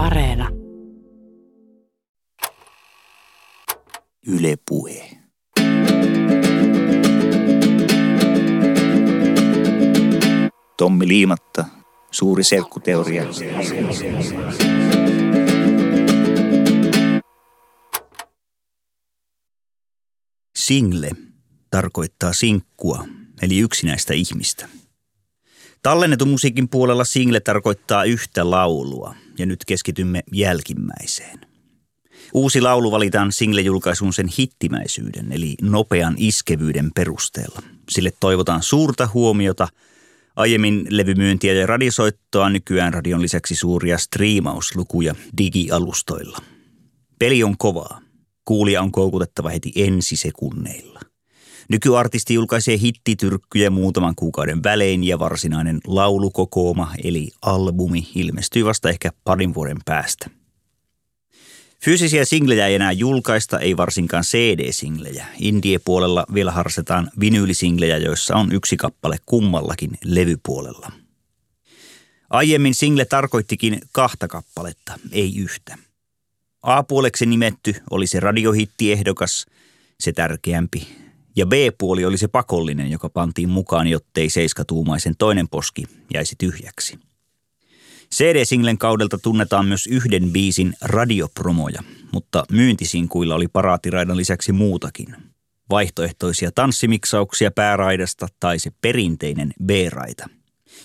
Areena. Yle Puhe. Tommi Liimatta, suuri selkkuteoria. Single tarkoittaa sinkkua, eli yksinäistä ihmistä. Tallennetun musiikin puolella single tarkoittaa yhtä laulua, ja nyt keskitymme jälkimmäiseen. Uusi laulu valitaan single-julkaisun sen hittimäisyyden, eli nopean iskevyyden perusteella. Sille toivotaan suurta huomiota, aiemmin levymyyntiä ja radiosoittoa, nykyään radion lisäksi suuria striimauslukuja digialustoilla. Peli on kovaa. Kuulija on koukutettava heti ensisekunneilla. Nykyartisti julkaisee hittityrkkyjä muutaman kuukauden välein ja varsinainen laulukokooma eli albumi ilmestyy vasta ehkä parin vuoden päästä. Fyysisiä singlejä ei enää julkaista, ei varsinkaan CD-singlejä. Indie-puolella vielä harsetaan vinyylisinglejä, joissa on yksi kappale kummallakin levypuolella. Aiemmin single tarkoittikin kahta kappaletta, ei yhtä. A-puoleksi nimetty oli se radiohittiehdokas, se tärkeämpi, ja B-puoli oli se pakollinen, joka pantiin mukaan, jottei seiskatuumaisen toinen poski jäisi tyhjäksi. CD-singlen kaudelta tunnetaan myös yhden biisin radiopromoja, mutta myyntisinkuilla oli paraatiraidan lisäksi muutakin. Vaihtoehtoisia tanssimiksauksia pääraidasta tai se perinteinen B-raita.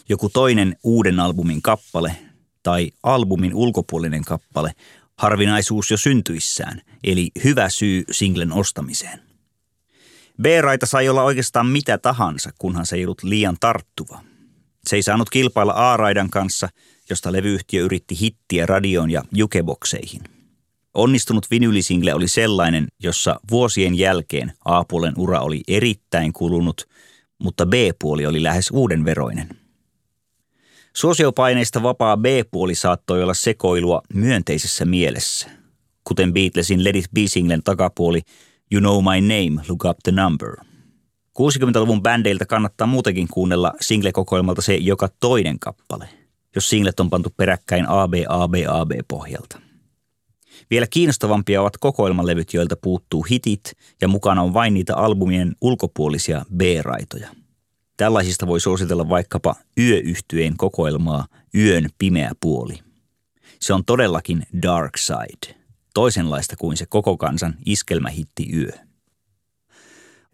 Joku toinen uuden albumin kappale tai albumin ulkopuolinen kappale, harvinaisuus jo syntyissään, eli hyvä syy singlen ostamiseen. B-raita sai olla oikeastaan mitä tahansa, kunhan se ei ollut liian tarttuva. Se ei saanut kilpailla A-raidan kanssa, josta levyyhtiö yritti hittiä radioon ja jukebokseihin. Onnistunut vinylisingle oli sellainen, jossa vuosien jälkeen A-puolen ura oli erittäin kulunut, mutta B-puoli oli lähes uuden veroinen. Suosiopaineista vapaa B-puoli saattoi olla sekoilua myönteisessä mielessä, kuten Beatlesin Let It Be-singlen takapuoli – You Know My Name, Look Up the Number. 60-luvun bändeiltä kannattaa muutenkin kuunnella single-kokoelmalta se joka toinen kappale, jos singlet on pantu peräkkäin AB, AB, AB pohjalta. Vielä kiinnostavampia ovat kokoelmalevyt, joilta puuttuu hitit ja mukana on vain niitä albumien ulkopuolisia B-raitoja. Tällaisista voi suositella vaikkapa yöyhtyeen kokoelmaa Yön pimeä puoli. Se on todellakin Dark Side – toisenlaista kuin se koko kansan iskelmähitti yö.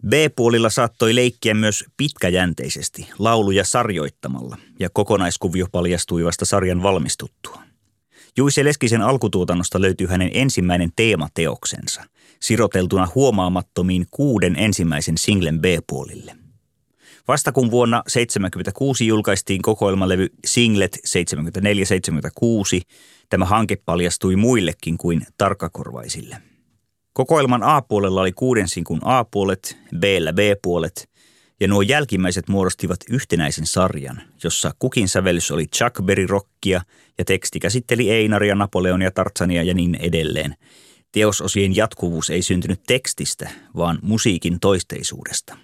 B-puolilla saattoi leikkiä myös pitkäjänteisesti, lauluja sarjoittamalla, ja kokonaiskuvio paljastui vasta sarjan valmistuttua. Juise Leskisen alkutuotannosta löytyy hänen ensimmäinen teemateoksensa, siroteltuna huomaamattomiin kuuden ensimmäisen singlen B-puolille. Vasta kun vuonna 1976 julkaistiin kokoelmalevy Singlet 74-76, Tämä hanke paljastui muillekin kuin tarkkakorvaisille. Kokoelman A-puolella oli kuuden sinkun A-puolet, b B-puolet ja nuo jälkimmäiset muodostivat yhtenäisen sarjan, jossa kukin sävellys oli Chuck Berry-rockia ja teksti käsitteli Einaria, Napoleonia, Tartsania ja niin edelleen. Teososien jatkuvuus ei syntynyt tekstistä, vaan musiikin toisteisuudesta.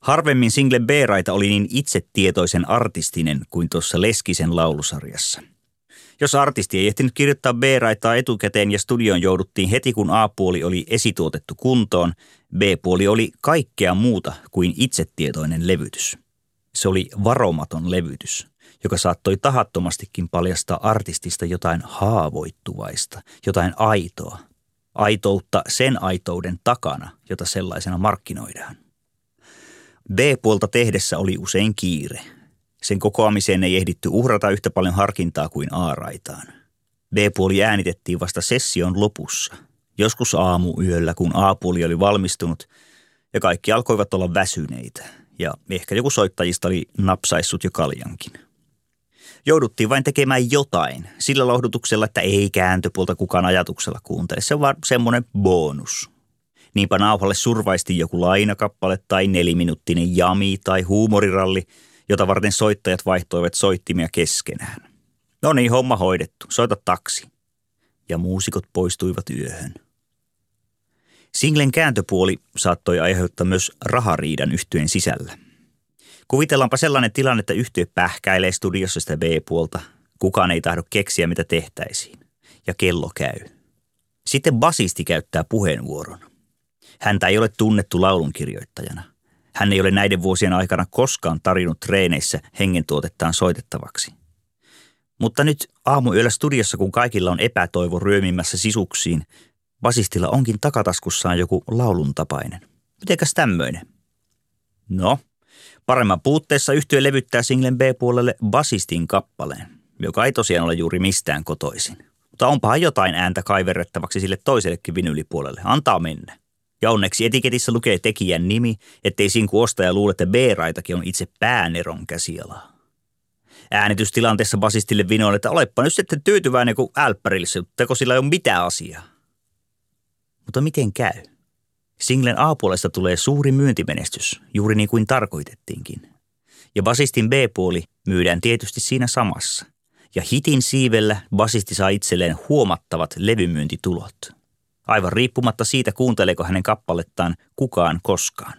Harvemmin single B-raita oli niin itsetietoisen artistinen kuin tuossa Leskisen laulusarjassa – jos artisti ei ehtinyt kirjoittaa B-raitaa etukäteen ja studioon jouduttiin heti kun A-puoli oli esituotettu kuntoon, B-puoli oli kaikkea muuta kuin itsetietoinen levytys. Se oli varomaton levytys, joka saattoi tahattomastikin paljastaa artistista jotain haavoittuvaista, jotain aitoa. Aitoutta sen aitouden takana, jota sellaisena markkinoidaan. B-puolta tehdessä oli usein kiire – sen kokoamiseen ei ehditty uhrata yhtä paljon harkintaa kuin A-raitaan. B-puoli äänitettiin vasta session lopussa. Joskus aamu yöllä, kun A-puoli oli valmistunut ja kaikki alkoivat olla väsyneitä. Ja ehkä joku soittajista oli napsaissut jo kaljankin. Jouduttiin vain tekemään jotain sillä lohdutuksella, että ei kääntöpuolta kukaan ajatuksella kuuntele. Se on vaan semmoinen bonus. Niinpä nauhalle survaisti joku lainakappale tai neliminuuttinen jami tai huumoriralli – jota varten soittajat vaihtoivat soittimia keskenään. No niin, homma hoidettu. Soita taksi. Ja muusikot poistuivat yöhön. Singlen kääntöpuoli saattoi aiheuttaa myös rahariidan yhtyeen sisällä. Kuvitellaanpa sellainen tilanne, että yhtiö pähkäilee studiossa sitä B-puolta. Kukaan ei tahdo keksiä, mitä tehtäisiin. Ja kello käy. Sitten basisti käyttää puheenvuoron. Häntä ei ole tunnettu laulunkirjoittajana. Hän ei ole näiden vuosien aikana koskaan tarinut treeneissä hengentuotettaan soitettavaksi. Mutta nyt aamuyöllä studiossa, kun kaikilla on epätoivo ryömimmässä sisuksiin, basistilla onkin takataskussaan joku laulun tapainen. Mitenkäs tämmöinen? No, paremman puutteessa yhtiö levyttää singlen B-puolelle basistin kappaleen, joka ei tosiaan ole juuri mistään kotoisin. Mutta onpahan jotain ääntä kaiverrettavaksi sille toisellekin vinylipuolelle. Antaa mennä. Ja onneksi etiketissä lukee tekijän nimi, ettei sinku ostaja luule, että B-raitakin on itse pääneron käsialaa. Äänitystilanteessa basistille vinoille, että olepa nyt sitten tyytyväinen kuin älppärille, teko sillä ei ole mitään asiaa. Mutta miten käy? Singlen A-puolesta tulee suuri myyntimenestys, juuri niin kuin tarkoitettiinkin. Ja basistin B-puoli myydään tietysti siinä samassa. Ja hitin siivellä basisti saa itselleen huomattavat levymyyntitulot. Aivan riippumatta siitä, kuunteleeko hänen kappalettaan kukaan koskaan.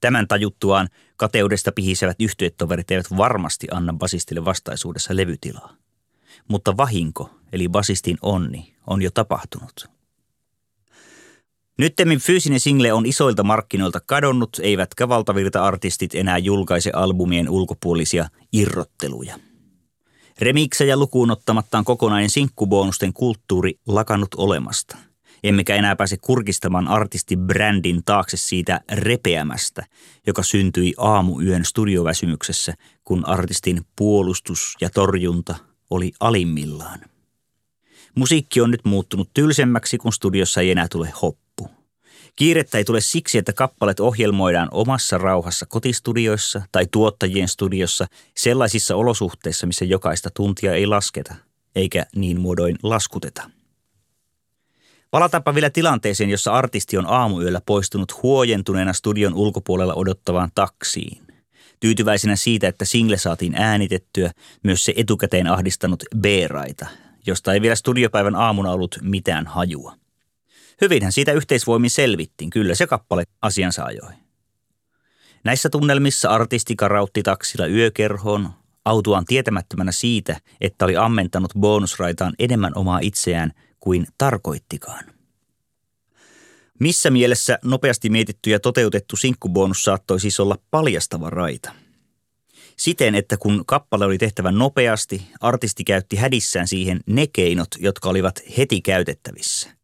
Tämän tajuttuaan kateudesta pihisevät yhtyetoverit eivät varmasti anna basistille vastaisuudessa levytilaa. Mutta vahinko, eli basistin onni, on jo tapahtunut. Nyttemmin fyysinen single on isoilta markkinoilta kadonnut, eivätkä valtavirta-artistit enää julkaise albumien ulkopuolisia irrotteluja. Remiksejä lukuun ottamattaan kokonainen sinkkubonusten kulttuuri lakannut olemasta. Emmekä enää pääse kurkistamaan artistibrändin taakse siitä repeämästä, joka syntyi aamuyön studioväsymyksessä, kun artistin puolustus ja torjunta oli alimmillaan. Musiikki on nyt muuttunut tylsemmäksi, kun studiossa ei enää tule hoppu. Kiirettä ei tule siksi, että kappalet ohjelmoidaan omassa rauhassa kotistudioissa tai tuottajien studiossa sellaisissa olosuhteissa, missä jokaista tuntia ei lasketa, eikä niin muodoin laskuteta. Palataanpa vielä tilanteeseen, jossa artisti on aamuyöllä poistunut huojentuneena studion ulkopuolella odottavaan taksiin. Tyytyväisenä siitä, että single saatiin äänitettyä, myös se etukäteen ahdistanut B-raita, josta ei vielä studiopäivän aamuna ollut mitään hajua. Hyvinhän siitä yhteisvoimin selvittiin, kyllä se kappale asiansa ajoi. Näissä tunnelmissa artisti karautti taksilla yökerhoon, autuaan tietämättömänä siitä, että oli ammentanut bonusraitaan enemmän omaa itseään kuin tarkoittikaan. Missä mielessä nopeasti mietitty ja toteutettu sinkkubonus saattoi siis olla paljastava raita? Siten, että kun kappale oli tehtävä nopeasti, artisti käytti hädissään siihen ne keinot, jotka olivat heti käytettävissä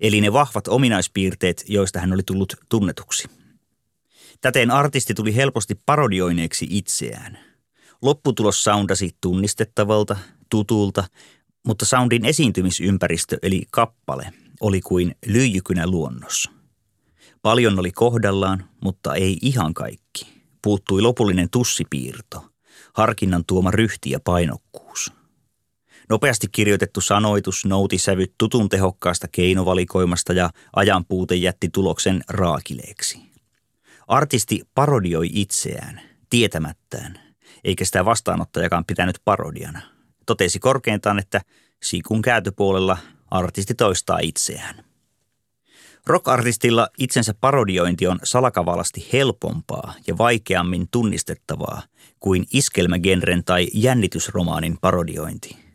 eli ne vahvat ominaispiirteet, joista hän oli tullut tunnetuksi. Täten artisti tuli helposti parodioineeksi itseään. Lopputulos soundasi tunnistettavalta, tutulta, mutta soundin esiintymisympäristö eli kappale oli kuin lyijykynä luonnos. Paljon oli kohdallaan, mutta ei ihan kaikki. Puuttui lopullinen tussipiirto, harkinnan tuoma ryhti ja painokkuus. Nopeasti kirjoitettu sanoitus nouti sävyt tutun tehokkaasta keinovalikoimasta ja ajanpuute jätti tuloksen raakileeksi. Artisti parodioi itseään, tietämättään, eikä sitä vastaanottajakaan pitänyt parodiana. Totesi korkeintaan, että siikun käytöpuolella artisti toistaa itseään. Rock-artistilla itsensä parodiointi on salakavalasti helpompaa ja vaikeammin tunnistettavaa kuin iskelmägenren tai jännitysromaanin parodiointi –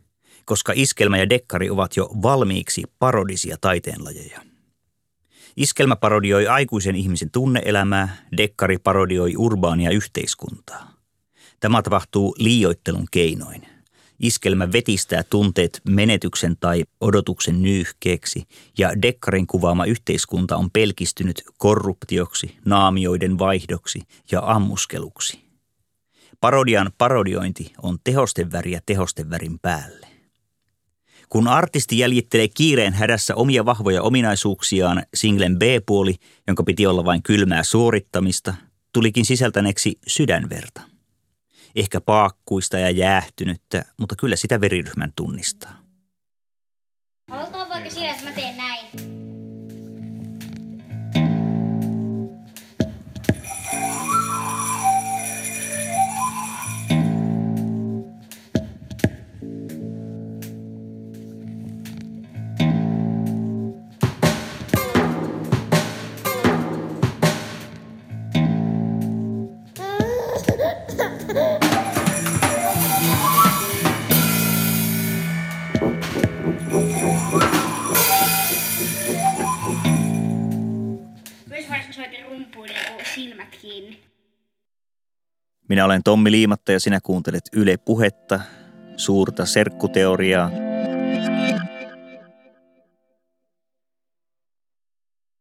koska iskelmä ja dekkari ovat jo valmiiksi parodisia taiteenlajeja. Iskelmä parodioi aikuisen ihmisen tunneelämää, dekkari parodioi urbaania yhteiskuntaa. Tämä tapahtuu liioittelun keinoin. Iskelmä vetistää tunteet menetyksen tai odotuksen nyyhkeeksi ja dekkarin kuvaama yhteiskunta on pelkistynyt korruptioksi, naamioiden vaihdoksi ja ammuskeluksi. Parodian parodiointi on tehosteväriä tehostevärin päälle. Kun artisti jäljittelee kiireen hädässä omia vahvoja ominaisuuksiaan singlen B-puoli, jonka piti olla vain kylmää suorittamista, tulikin sisältäneeksi sydänverta. Ehkä paakkuista ja jäähtynyttä, mutta kyllä sitä veriryhmän tunnistaa. Haluatko vaikka siinä, että mä teen kiinni. Minä olen Tommi Liimatta ja sinä kuuntelet Yle Puhetta, suurta serkkuteoriaa.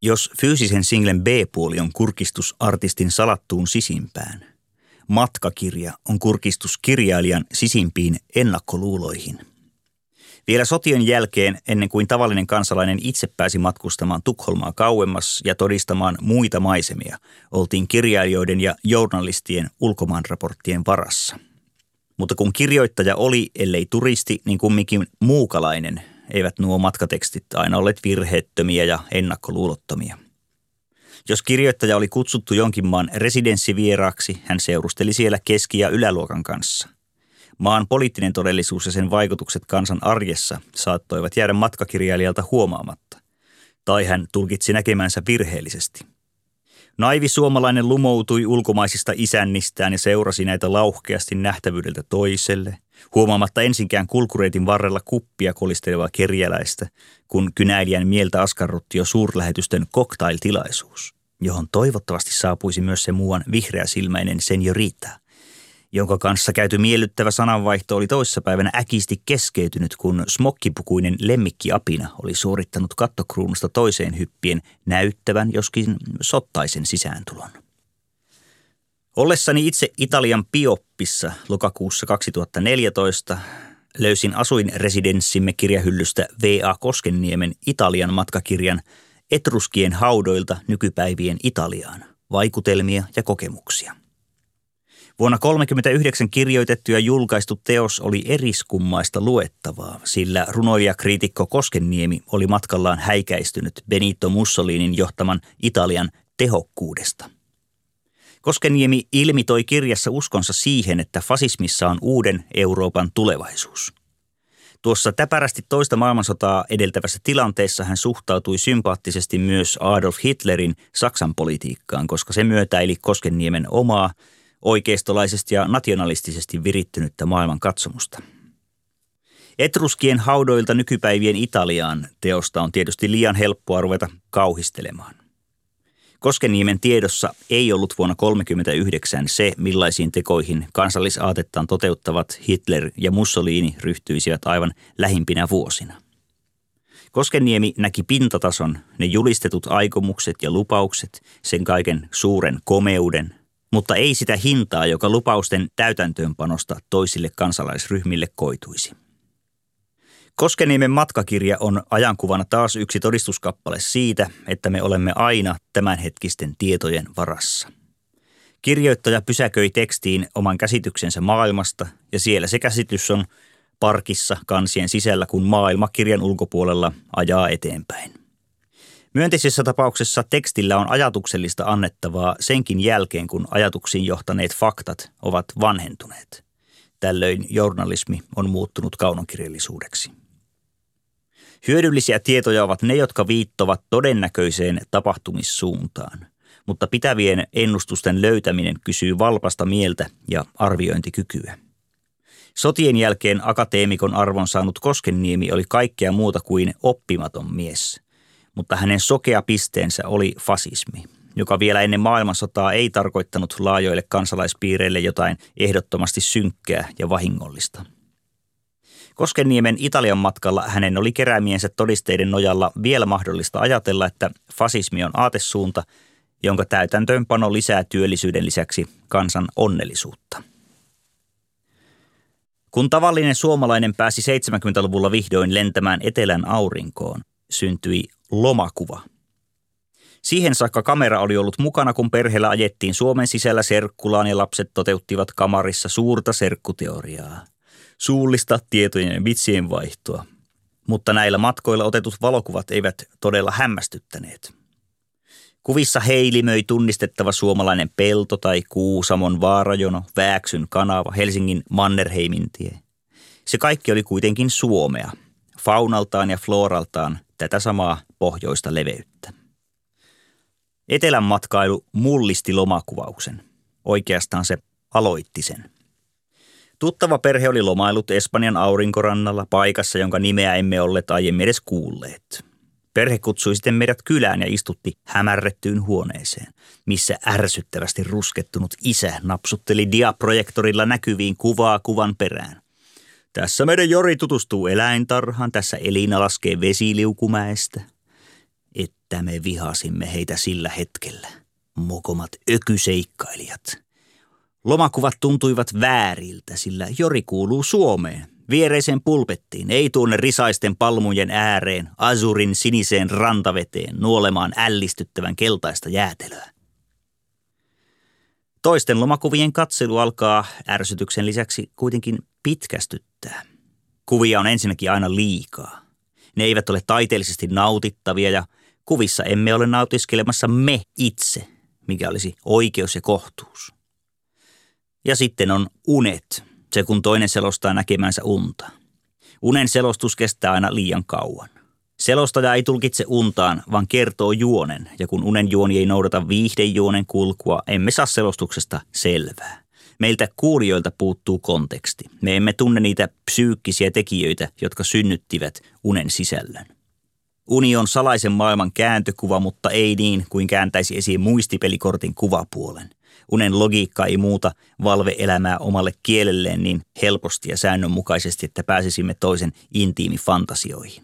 Jos fyysisen singlen B-puoli on kurkistus artistin salattuun sisimpään, matkakirja on kurkistus kirjailijan sisimpiin ennakkoluuloihin – vielä sotien jälkeen, ennen kuin tavallinen kansalainen itse pääsi matkustamaan Tukholmaa kauemmas ja todistamaan muita maisemia, oltiin kirjailijoiden ja journalistien ulkomaanraporttien varassa. Mutta kun kirjoittaja oli, ellei turisti, niin kumminkin muukalainen, eivät nuo matkatekstit aina olleet virheettömiä ja ennakkoluulottomia. Jos kirjoittaja oli kutsuttu jonkin maan residenssivieraaksi, hän seurusteli siellä keski- ja yläluokan kanssa. Maan poliittinen todellisuus ja sen vaikutukset kansan arjessa saattoivat jäädä matkakirjailijalta huomaamatta. Tai hän tulkitsi näkemänsä virheellisesti. Naivi suomalainen lumoutui ulkomaisista isännistään ja seurasi näitä lauhkeasti nähtävyydeltä toiselle, huomaamatta ensinkään kulkureitin varrella kuppia kolistelevaa kerjäläistä, kun kynäilijän mieltä askarrutti jo suurlähetysten cocktailtilaisuus, johon toivottavasti saapuisi myös se muuan vihreäsilmäinen seniorita – jonka kanssa käyty miellyttävä sananvaihto oli toissapäivänä äkisti keskeytynyt, kun smokkipukuinen lemmikkiapina oli suorittanut kattokruunusta toiseen hyppien näyttävän joskin sottaisen sisääntulon. Ollessani itse Italian Pioppissa lokakuussa 2014 löysin asuinresidenssimme kirjahyllystä V.A. Koskenniemen Italian matkakirjan Etruskien haudoilta nykypäivien Italiaan, vaikutelmia ja kokemuksia – Vuonna 1939 kirjoitettu ja julkaistu teos oli eriskummaista luettavaa, sillä runoilija-kriitikko Koskenniemi oli matkallaan häikäistynyt Benito Mussolinin johtaman Italian tehokkuudesta. Koskeniemi ilmitoi kirjassa uskonsa siihen, että fasismissa on uuden Euroopan tulevaisuus. Tuossa täpärästi toista maailmansotaa edeltävässä tilanteessa hän suhtautui sympaattisesti myös Adolf Hitlerin Saksan politiikkaan, koska se myötäili Koskenniemen omaa – oikeistolaisesti ja nationalistisesti virittynyttä maailman katsomusta. Etruskien haudoilta nykypäivien Italiaan teosta on tietysti liian helppoa ruveta kauhistelemaan. Koskeniemen tiedossa ei ollut vuonna 1939 se, millaisiin tekoihin kansallisaatettaan toteuttavat Hitler ja Mussolini ryhtyisivät aivan lähimpinä vuosina. Koskeniemi näki pintatason, ne julistetut aikomukset ja lupaukset, sen kaiken suuren komeuden, mutta ei sitä hintaa, joka lupausten täytäntöönpanosta toisille kansalaisryhmille koituisi. Koskeniemen matkakirja on ajankuvana taas yksi todistuskappale siitä, että me olemme aina tämänhetkisten tietojen varassa. Kirjoittaja pysäköi tekstiin oman käsityksensä maailmasta ja siellä se käsitys on parkissa kansien sisällä, kun maailma kirjan ulkopuolella ajaa eteenpäin. Myönteisessä tapauksessa tekstillä on ajatuksellista annettavaa senkin jälkeen, kun ajatuksiin johtaneet faktat ovat vanhentuneet. Tällöin journalismi on muuttunut kaunokirjallisuudeksi. Hyödyllisiä tietoja ovat ne, jotka viittovat todennäköiseen tapahtumissuuntaan, mutta pitävien ennustusten löytäminen kysyy valpasta mieltä ja arviointikykyä. Sotien jälkeen akateemikon arvon saanut Koskenniemi oli kaikkea muuta kuin oppimaton mies – mutta hänen sokea pisteensä oli fasismi, joka vielä ennen maailmansotaa ei tarkoittanut laajoille kansalaispiireille jotain ehdottomasti synkkää ja vahingollista. Koskenniemen Italian matkalla hänen oli keräämiensä todisteiden nojalla vielä mahdollista ajatella, että fasismi on aatesuunta, jonka täytäntöönpano lisää työllisyyden lisäksi kansan onnellisuutta. Kun tavallinen suomalainen pääsi 70-luvulla vihdoin lentämään etelän aurinkoon, syntyi lomakuva. Siihen saakka kamera oli ollut mukana, kun perheellä ajettiin Suomen sisällä serkkulaan ja lapset toteuttivat kamarissa suurta serkkuteoriaa. Suullista tietojen ja vitsien vaihtoa. Mutta näillä matkoilla otetut valokuvat eivät todella hämmästyttäneet. Kuvissa heilimöi tunnistettava suomalainen pelto tai Kuusamon vaarajono, Vääksyn kanava, Helsingin Mannerheimintie. Se kaikki oli kuitenkin Suomea, faunaltaan ja floraltaan tätä samaa pohjoista leveyttä. Etelän matkailu mullisti lomakuvauksen. Oikeastaan se aloitti sen. Tuttava perhe oli lomailut Espanjan aurinkorannalla paikassa, jonka nimeä emme olleet aiemmin edes kuulleet. Perhe kutsui sitten meidät kylään ja istutti hämärrettyyn huoneeseen, missä ärsyttävästi ruskettunut isä napsutteli diaprojektorilla näkyviin kuvaa kuvan perään. Tässä meidän Jori tutustuu eläintarhaan, tässä Elina laskee vesiliukumäestä. Että me vihasimme heitä sillä hetkellä. Mokomat ökyseikkailijat. Lomakuvat tuntuivat vääriltä, sillä Jori kuuluu Suomeen. Viereisen pulpettiin, ei tuonne risaisten palmujen ääreen, azurin siniseen rantaveteen, nuolemaan ällistyttävän keltaista jäätelöä. Toisten lomakuvien katselu alkaa ärsytyksen lisäksi kuitenkin pitkästyttää. Kuvia on ensinnäkin aina liikaa. Ne eivät ole taiteellisesti nautittavia ja kuvissa emme ole nautiskelemassa me itse, mikä olisi oikeus ja kohtuus. Ja sitten on unet, se kun toinen selostaa näkemänsä unta. Unen selostus kestää aina liian kauan. Selostaja ei tulkitse untaan, vaan kertoo juonen, ja kun unen juoni ei noudata viihdejuonen kulkua, emme saa selostuksesta selvää. Meiltä kuulijoilta puuttuu konteksti. Me emme tunne niitä psyykkisiä tekijöitä, jotka synnyttivät unen sisällön. Uni on salaisen maailman kääntökuva, mutta ei niin kuin kääntäisi esiin muistipelikortin kuvapuolen. Unen logiikka ei muuta valveelämää omalle kielelleen niin helposti ja säännönmukaisesti, että pääsisimme toisen intiimifantasioihin.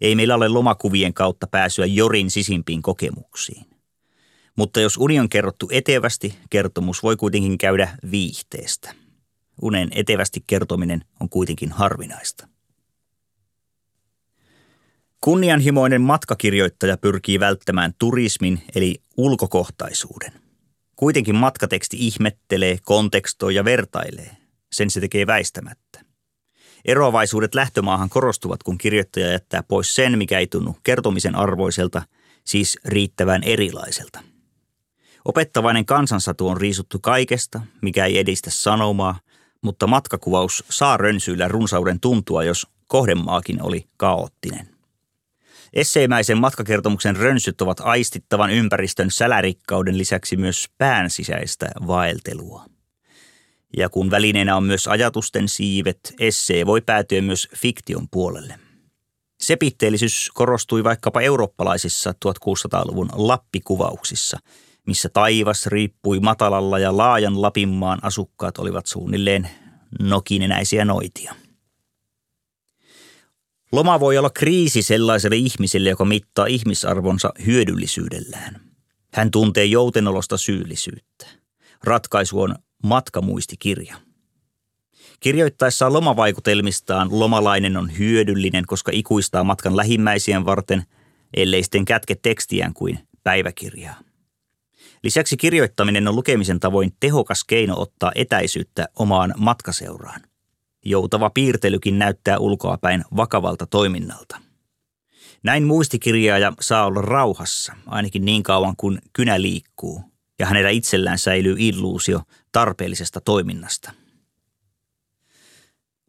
Ei meillä ole lomakuvien kautta pääsyä Jorin sisimpiin kokemuksiin. Mutta jos uni on kerrottu etevästi, kertomus voi kuitenkin käydä viihteestä. Unen etevästi kertominen on kuitenkin harvinaista. Kunnianhimoinen matkakirjoittaja pyrkii välttämään turismin eli ulkokohtaisuuden. Kuitenkin matkateksti ihmettelee, kontekstoi ja vertailee. Sen se tekee väistämättä. Eroavaisuudet lähtömaahan korostuvat, kun kirjoittaja jättää pois sen, mikä ei tunnu kertomisen arvoiselta, siis riittävän erilaiselta. Opettavainen kansansatu on riisuttu kaikesta, mikä ei edistä sanomaa, mutta matkakuvaus saa rönsyillä runsauden tuntua, jos kohdemaakin oli kaoottinen. Esseemäisen matkakertomuksen rönsyt ovat aistittavan ympäristön sälärikkauden lisäksi myös pään sisäistä vaeltelua. Ja kun välineenä on myös ajatusten siivet, essee voi päätyä myös fiktion puolelle. Sepitteellisyys korostui vaikkapa eurooppalaisissa 1600-luvun lappikuvauksissa, missä taivas riippui matalalla ja laajan Lapinmaan asukkaat olivat suunnilleen nokinenäisiä noitia. Loma voi olla kriisi sellaiselle ihmiselle, joka mittaa ihmisarvonsa hyödyllisyydellään. Hän tuntee joutenolosta syyllisyyttä. Ratkaisu on matkamuistikirja. Kirjoittaessaan lomavaikutelmistaan lomalainen on hyödyllinen, koska ikuistaa matkan lähimmäisien varten, ellei sitten kätke tekstiään kuin päiväkirjaa. Lisäksi kirjoittaminen on lukemisen tavoin tehokas keino ottaa etäisyyttä omaan matkaseuraan. Joutava piirtelykin näyttää ulkoapäin vakavalta toiminnalta. Näin muistikirjaaja saa olla rauhassa, ainakin niin kauan kuin kynä liikkuu, ja hänellä itsellään säilyy illuusio tarpeellisesta toiminnasta.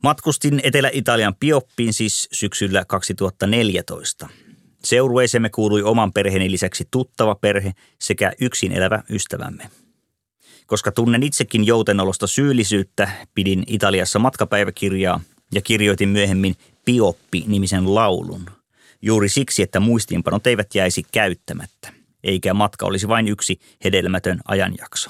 Matkustin Etelä-Italian Pioppiin siis syksyllä 2014. Seurueisemme kuului oman perheeni lisäksi tuttava perhe sekä yksin elävä ystävämme. Koska tunnen itsekin joutenolosta syyllisyyttä, pidin Italiassa matkapäiväkirjaa ja kirjoitin myöhemmin Pioppi-nimisen laulun. Juuri siksi, että muistiinpanot eivät jäisi käyttämättä, eikä matka olisi vain yksi hedelmätön ajanjakso.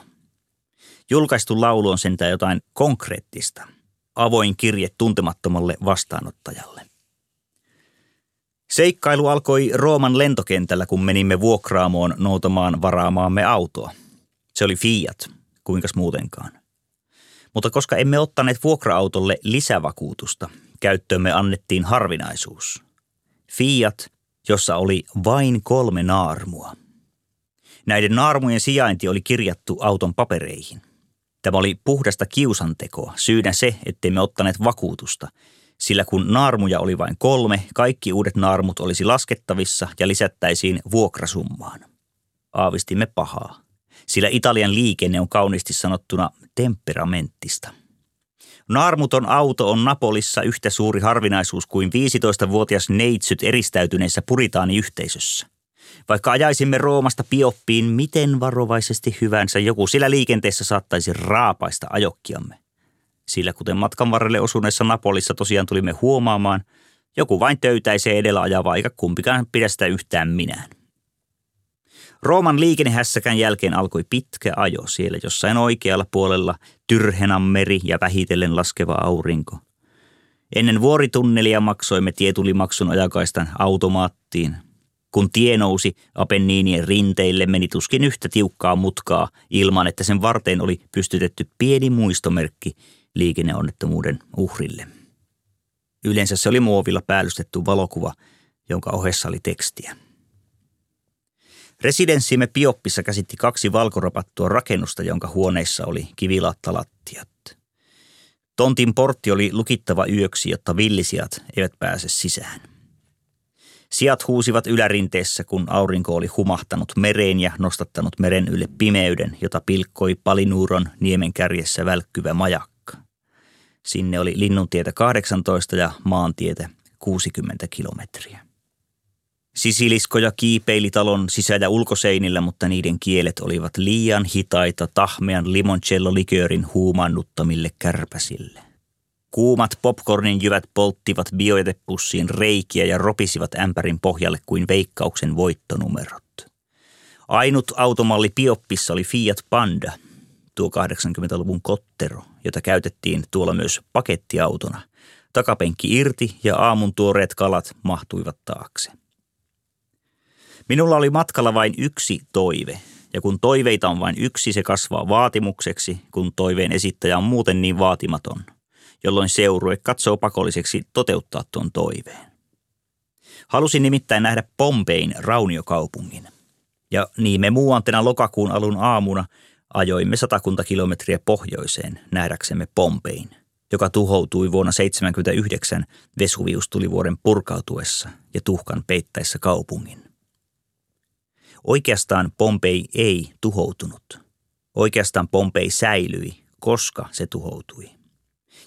Julkaistu laulu on sentään jotain konkreettista. Avoin kirje tuntemattomalle vastaanottajalle. Seikkailu alkoi Rooman lentokentällä, kun menimme vuokraamoon noutamaan varaamaamme autoa. Se oli Fiat, kuinkas muutenkaan. Mutta koska emme ottaneet vuokra-autolle lisävakuutusta, käyttöömme annettiin harvinaisuus. Fiat, jossa oli vain kolme naarmua. Näiden naarmujen sijainti oli kirjattu auton papereihin. Tämä oli puhdasta kiusantekoa, syynä se, ettei me ottaneet vakuutusta, sillä kun naarmuja oli vain kolme, kaikki uudet naarmut olisi laskettavissa ja lisättäisiin vuokrasummaan. Aavistimme pahaa sillä Italian liikenne on kauniisti sanottuna temperamenttista. Naarmuton auto on Napolissa yhtä suuri harvinaisuus kuin 15-vuotias neitsyt eristäytyneessä puritaaniyhteisössä. Vaikka ajaisimme Roomasta Pioppiin miten varovaisesti hyvänsä, joku sillä liikenteessä saattaisi raapaista ajokkiamme. Sillä kuten matkan varrelle osuneessa Napolissa tosiaan tulimme huomaamaan, Joku vain töytäisee edellä ajavaa, eikä kumpikaan pidä sitä yhtään minään. Rooman liikennehässäkän jälkeen alkoi pitkä ajo siellä jossain oikealla puolella Tyrhenan meri ja vähitellen laskeva aurinko. Ennen vuoritunnelia maksoimme tietulimaksun ajakaistan automaattiin. Kun tie nousi Apenniinien rinteille, meni tuskin yhtä tiukkaa mutkaa ilman, että sen varteen oli pystytetty pieni muistomerkki liikenneonnettomuuden uhrille. Yleensä se oli muovilla päällystetty valokuva, jonka ohessa oli tekstiä. Residenssimme Pioppissa käsitti kaksi valkorapattua rakennusta, jonka huoneissa oli kivilattalattiat. Tontin portti oli lukittava yöksi, jotta villisijat eivät pääse sisään. Sijat huusivat ylärinteessä, kun aurinko oli humahtanut mereen ja nostattanut meren ylle pimeyden, jota pilkkoi Palinuuron niemen kärjessä välkkyvä majakka. Sinne oli Linnuntietä 18 ja maantietä 60 kilometriä. Sisiliskoja kiipeili talon sisä- ja ulkoseinillä, mutta niiden kielet olivat liian hitaita tahmean limoncello-liköörin huumannuttamille kärpäsille. Kuumat popcornin jyvät polttivat bioetepussiin reikiä ja ropisivat ämpärin pohjalle kuin veikkauksen voittonumerot. Ainut automalli Pioppissa oli Fiat Panda, tuo 80-luvun kottero, jota käytettiin tuolla myös pakettiautona. Takapenkki irti ja aamun tuoreet kalat mahtuivat taakse. Minulla oli matkalla vain yksi toive, ja kun toiveita on vain yksi, se kasvaa vaatimukseksi, kun toiveen esittäjä on muuten niin vaatimaton, jolloin seurue katsoo pakolliseksi toteuttaa tuon toiveen. Halusin nimittäin nähdä Pompein rauniokaupungin. Ja niin me muuantena lokakuun alun aamuna ajoimme satakunta kilometriä pohjoiseen nähdäksemme Pompein, joka tuhoutui vuonna 1979 Vesuviustulivuoren purkautuessa ja tuhkan peittäessä kaupungin. Oikeastaan Pompei ei tuhoutunut. Oikeastaan Pompei säilyi, koska se tuhoutui.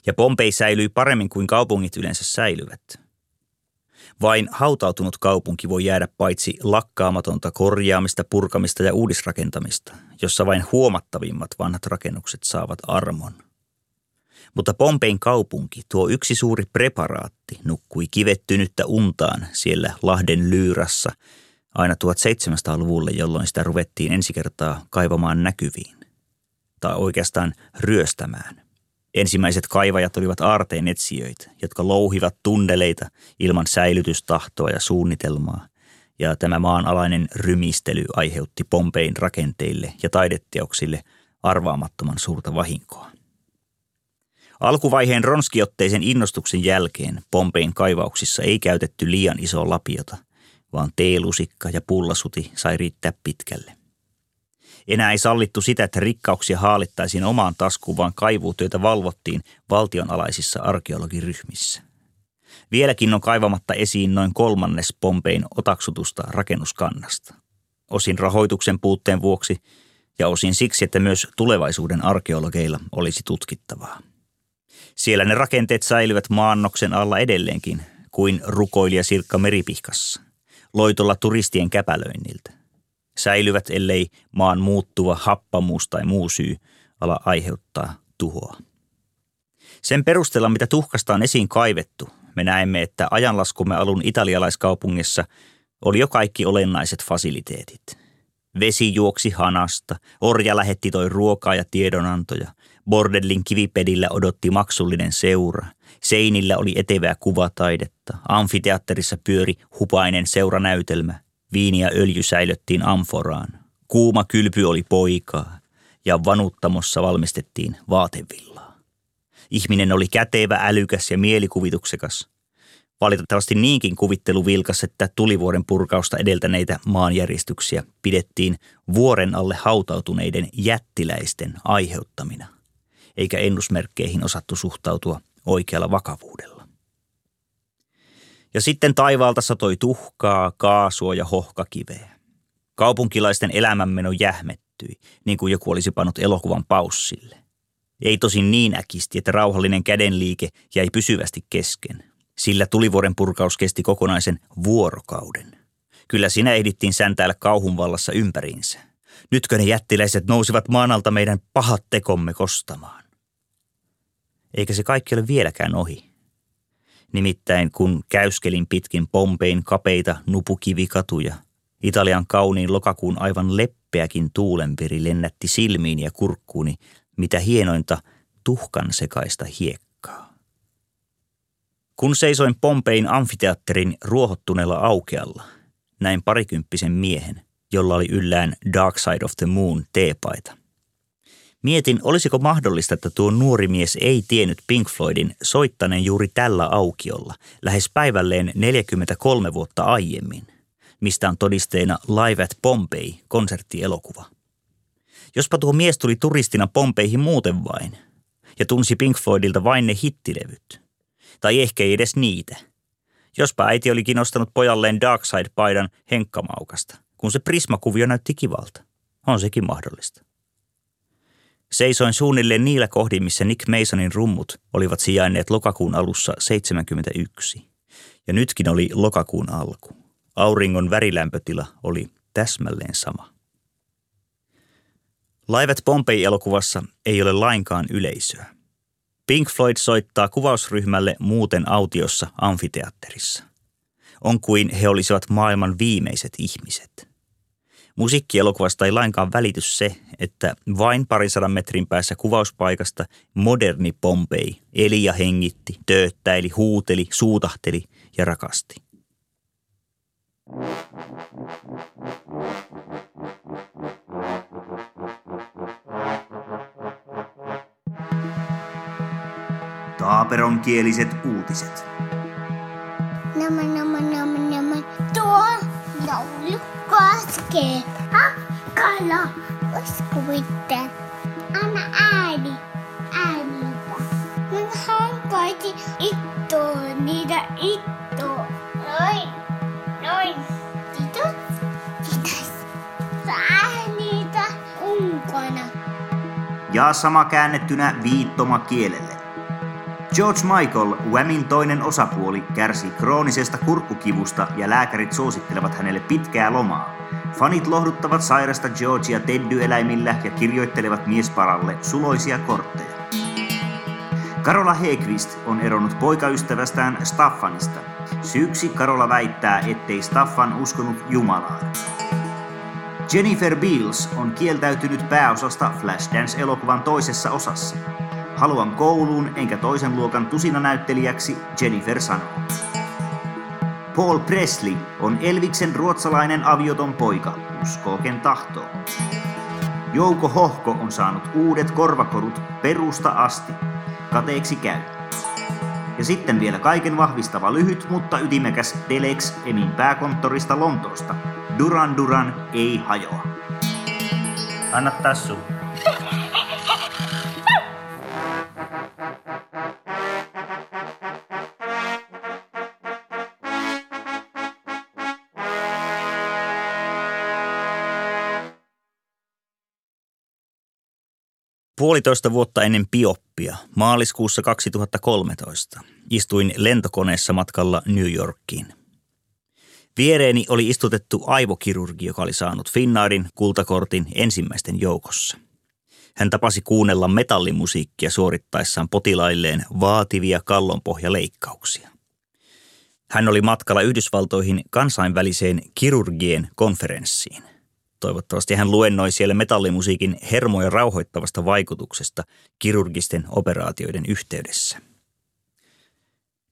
Ja Pompei säilyi paremmin kuin kaupungit yleensä säilyvät. Vain hautautunut kaupunki voi jäädä paitsi lakkaamatonta korjaamista, purkamista ja uudisrakentamista, jossa vain huomattavimmat vanhat rakennukset saavat armon. Mutta Pompein kaupunki, tuo yksi suuri preparaatti, nukkui kivettynyttä untaan siellä Lahden lyyrassa – aina 1700-luvulle, jolloin sitä ruvettiin ensi kertaa kaivamaan näkyviin. Tai oikeastaan ryöstämään. Ensimmäiset kaivajat olivat aarteen etsijöitä, jotka louhivat tunneleita ilman säilytystahtoa ja suunnitelmaa. Ja tämä maanalainen rymistely aiheutti Pompein rakenteille ja taideteoksille arvaamattoman suurta vahinkoa. Alkuvaiheen ronskiotteisen innostuksen jälkeen Pompein kaivauksissa ei käytetty liian isoa lapiota – vaan teelusikka ja pullasuti sai riittää pitkälle. Enää ei sallittu sitä, että rikkauksia haalittaisiin omaan taskuun, vaan kaivuutyötä valvottiin valtionalaisissa arkeologiryhmissä. Vieläkin on kaivamatta esiin noin kolmannes Pompein otaksutusta rakennuskannasta. Osin rahoituksen puutteen vuoksi ja osin siksi, että myös tulevaisuuden arkeologeilla olisi tutkittavaa. Siellä ne rakenteet säilyvät maannoksen alla edelleenkin kuin rukoilija Sirkka Meripihkassa – loitolla turistien käpälöinniltä. Säilyvät, ellei maan muuttuva happamuus tai muu syy ala aiheuttaa tuhoa. Sen perusteella, mitä tuhkasta on esiin kaivettu, me näemme, että ajanlaskumme alun italialaiskaupungissa oli jo kaikki olennaiset fasiliteetit. Vesi juoksi hanasta, orja lähetti toi ruokaa ja tiedonantoja, bordellin kivipedillä odotti maksullinen seura – Seinillä oli etevää kuvataidetta, amfiteatterissa pyöri hupainen seuranäytelmä, viini ja öljy säilöttiin amforaan. Kuuma kylpy oli poikaa ja vanuttamossa valmistettiin vaatevillaa. Ihminen oli kätevä, älykäs ja mielikuvituksekas. Valitettavasti niinkin kuvittelu vilkas, että tulivuoren purkausta edeltäneitä maanjäristyksiä pidettiin vuoren alle hautautuneiden jättiläisten aiheuttamina, eikä ennusmerkkeihin osattu suhtautua – oikealla vakavuudella. Ja sitten taivaalta satoi tuhkaa, kaasua ja hohkakiveä. Kaupunkilaisten elämänmeno jähmettyi, niin kuin joku olisi pannut elokuvan paussille. Ei tosin niin äkisti, että rauhallinen kädenliike jäi pysyvästi kesken. Sillä tulivuoren purkaus kesti kokonaisen vuorokauden. Kyllä sinä ehdittiin säntäillä kauhun vallassa ympäriinsä. Nytkö ne jättiläiset nousivat maanalta meidän pahat tekomme kostamaan? Eikä se kaikki ole vieläkään ohi. Nimittäin kun käyskelin pitkin Pompein kapeita nupukivikatuja, Italian kauniin lokakuun aivan leppeäkin tuulenpiri lennätti silmiin ja kurkkuuni, mitä hienointa tuhkan sekaista hiekkaa. Kun seisoin Pompein amfiteatterin ruohottuneella aukealla, näin parikymppisen miehen, jolla oli yllään Dark Side of the Moon teepaita. Mietin, olisiko mahdollista, että tuo nuori mies ei tiennyt Pink Floydin soittaneen juuri tällä aukiolla, lähes päivälleen 43 vuotta aiemmin, mistä on todisteena Live at Pompei konserttielokuva. Jospa tuo mies tuli turistina Pompeihin muuten vain ja tunsi Pink Floydilta vain ne hittilevyt. Tai ehkä ei edes niitä. Jospa äiti olikin ostanut pojalleen Darkside-paidan henkkamaukasta, kun se prismakuvio näytti kivalta. On sekin mahdollista. Seisoin suunnilleen niillä kohdin, missä Nick Masonin rummut olivat sijainneet lokakuun alussa 71. Ja nytkin oli lokakuun alku. Auringon värilämpötila oli täsmälleen sama. Laivat Pompei-elokuvassa ei ole lainkaan yleisöä. Pink Floyd soittaa kuvausryhmälle muuten autiossa amfiteatterissa. On kuin he olisivat maailman viimeiset ihmiset – Musiikkielokuvasta ei lainkaan välity se, että vain parisadan metrin päässä kuvauspaikasta moderni Pompei eli ja hengitti, tööttäili, huuteli, suutahteli ja rakasti. Taaperonkieliset uutiset. Nämä, nämä, nämä, nämä. Tuo laulu koskee hakkala. Uskovitte. Anna ääni. Äänitä. Mä hankaisin ittoa niitä ittoa. Noin. Noin. Kiitos. Kiitos. Äänitä unkona. Ja sama käännettynä viittomakielelle. George Michael, Whamin toinen osapuoli, kärsi kroonisesta kurkkukivusta ja lääkärit suosittelevat hänelle pitkää lomaa. Fanit lohduttavat sairasta Georgia teddyeläimillä ja kirjoittelevat miesparalle suloisia kortteja. Karola Hegvist on eronnut poikaystävästään Staffanista. Syyksi Karola väittää, ettei Staffan uskonut Jumalaan. Jennifer Beals on kieltäytynyt pääosasta Flashdance-elokuvan toisessa osassa. Haluan kouluun enkä toisen luokan tusinanäyttelijäksi, Jennifer sanoo. Paul Presley on Elviksen ruotsalainen avioton poika, uskooken tahtoo. Jouko Hohko on saanut uudet korvakorut perusta asti. Kateeksi käy. Ja sitten vielä kaiken vahvistava lyhyt, mutta ytimekäs Telex Emin pääkonttorista Lontoosta. Duran Duran ei hajoa. Anna tassu. Puolitoista vuotta ennen Pioppia, maaliskuussa 2013, istuin lentokoneessa matkalla New Yorkiin. Viereeni oli istutettu aivokirurgi, joka oli saanut Finnaarin kultakortin ensimmäisten joukossa. Hän tapasi kuunnella metallimusiikkia suorittaessaan potilailleen vaativia kallonpohjaleikkauksia. Hän oli matkalla Yhdysvaltoihin kansainväliseen kirurgien konferenssiin. Toivottavasti hän luennoi siellä metallimusiikin hermoja rauhoittavasta vaikutuksesta kirurgisten operaatioiden yhteydessä.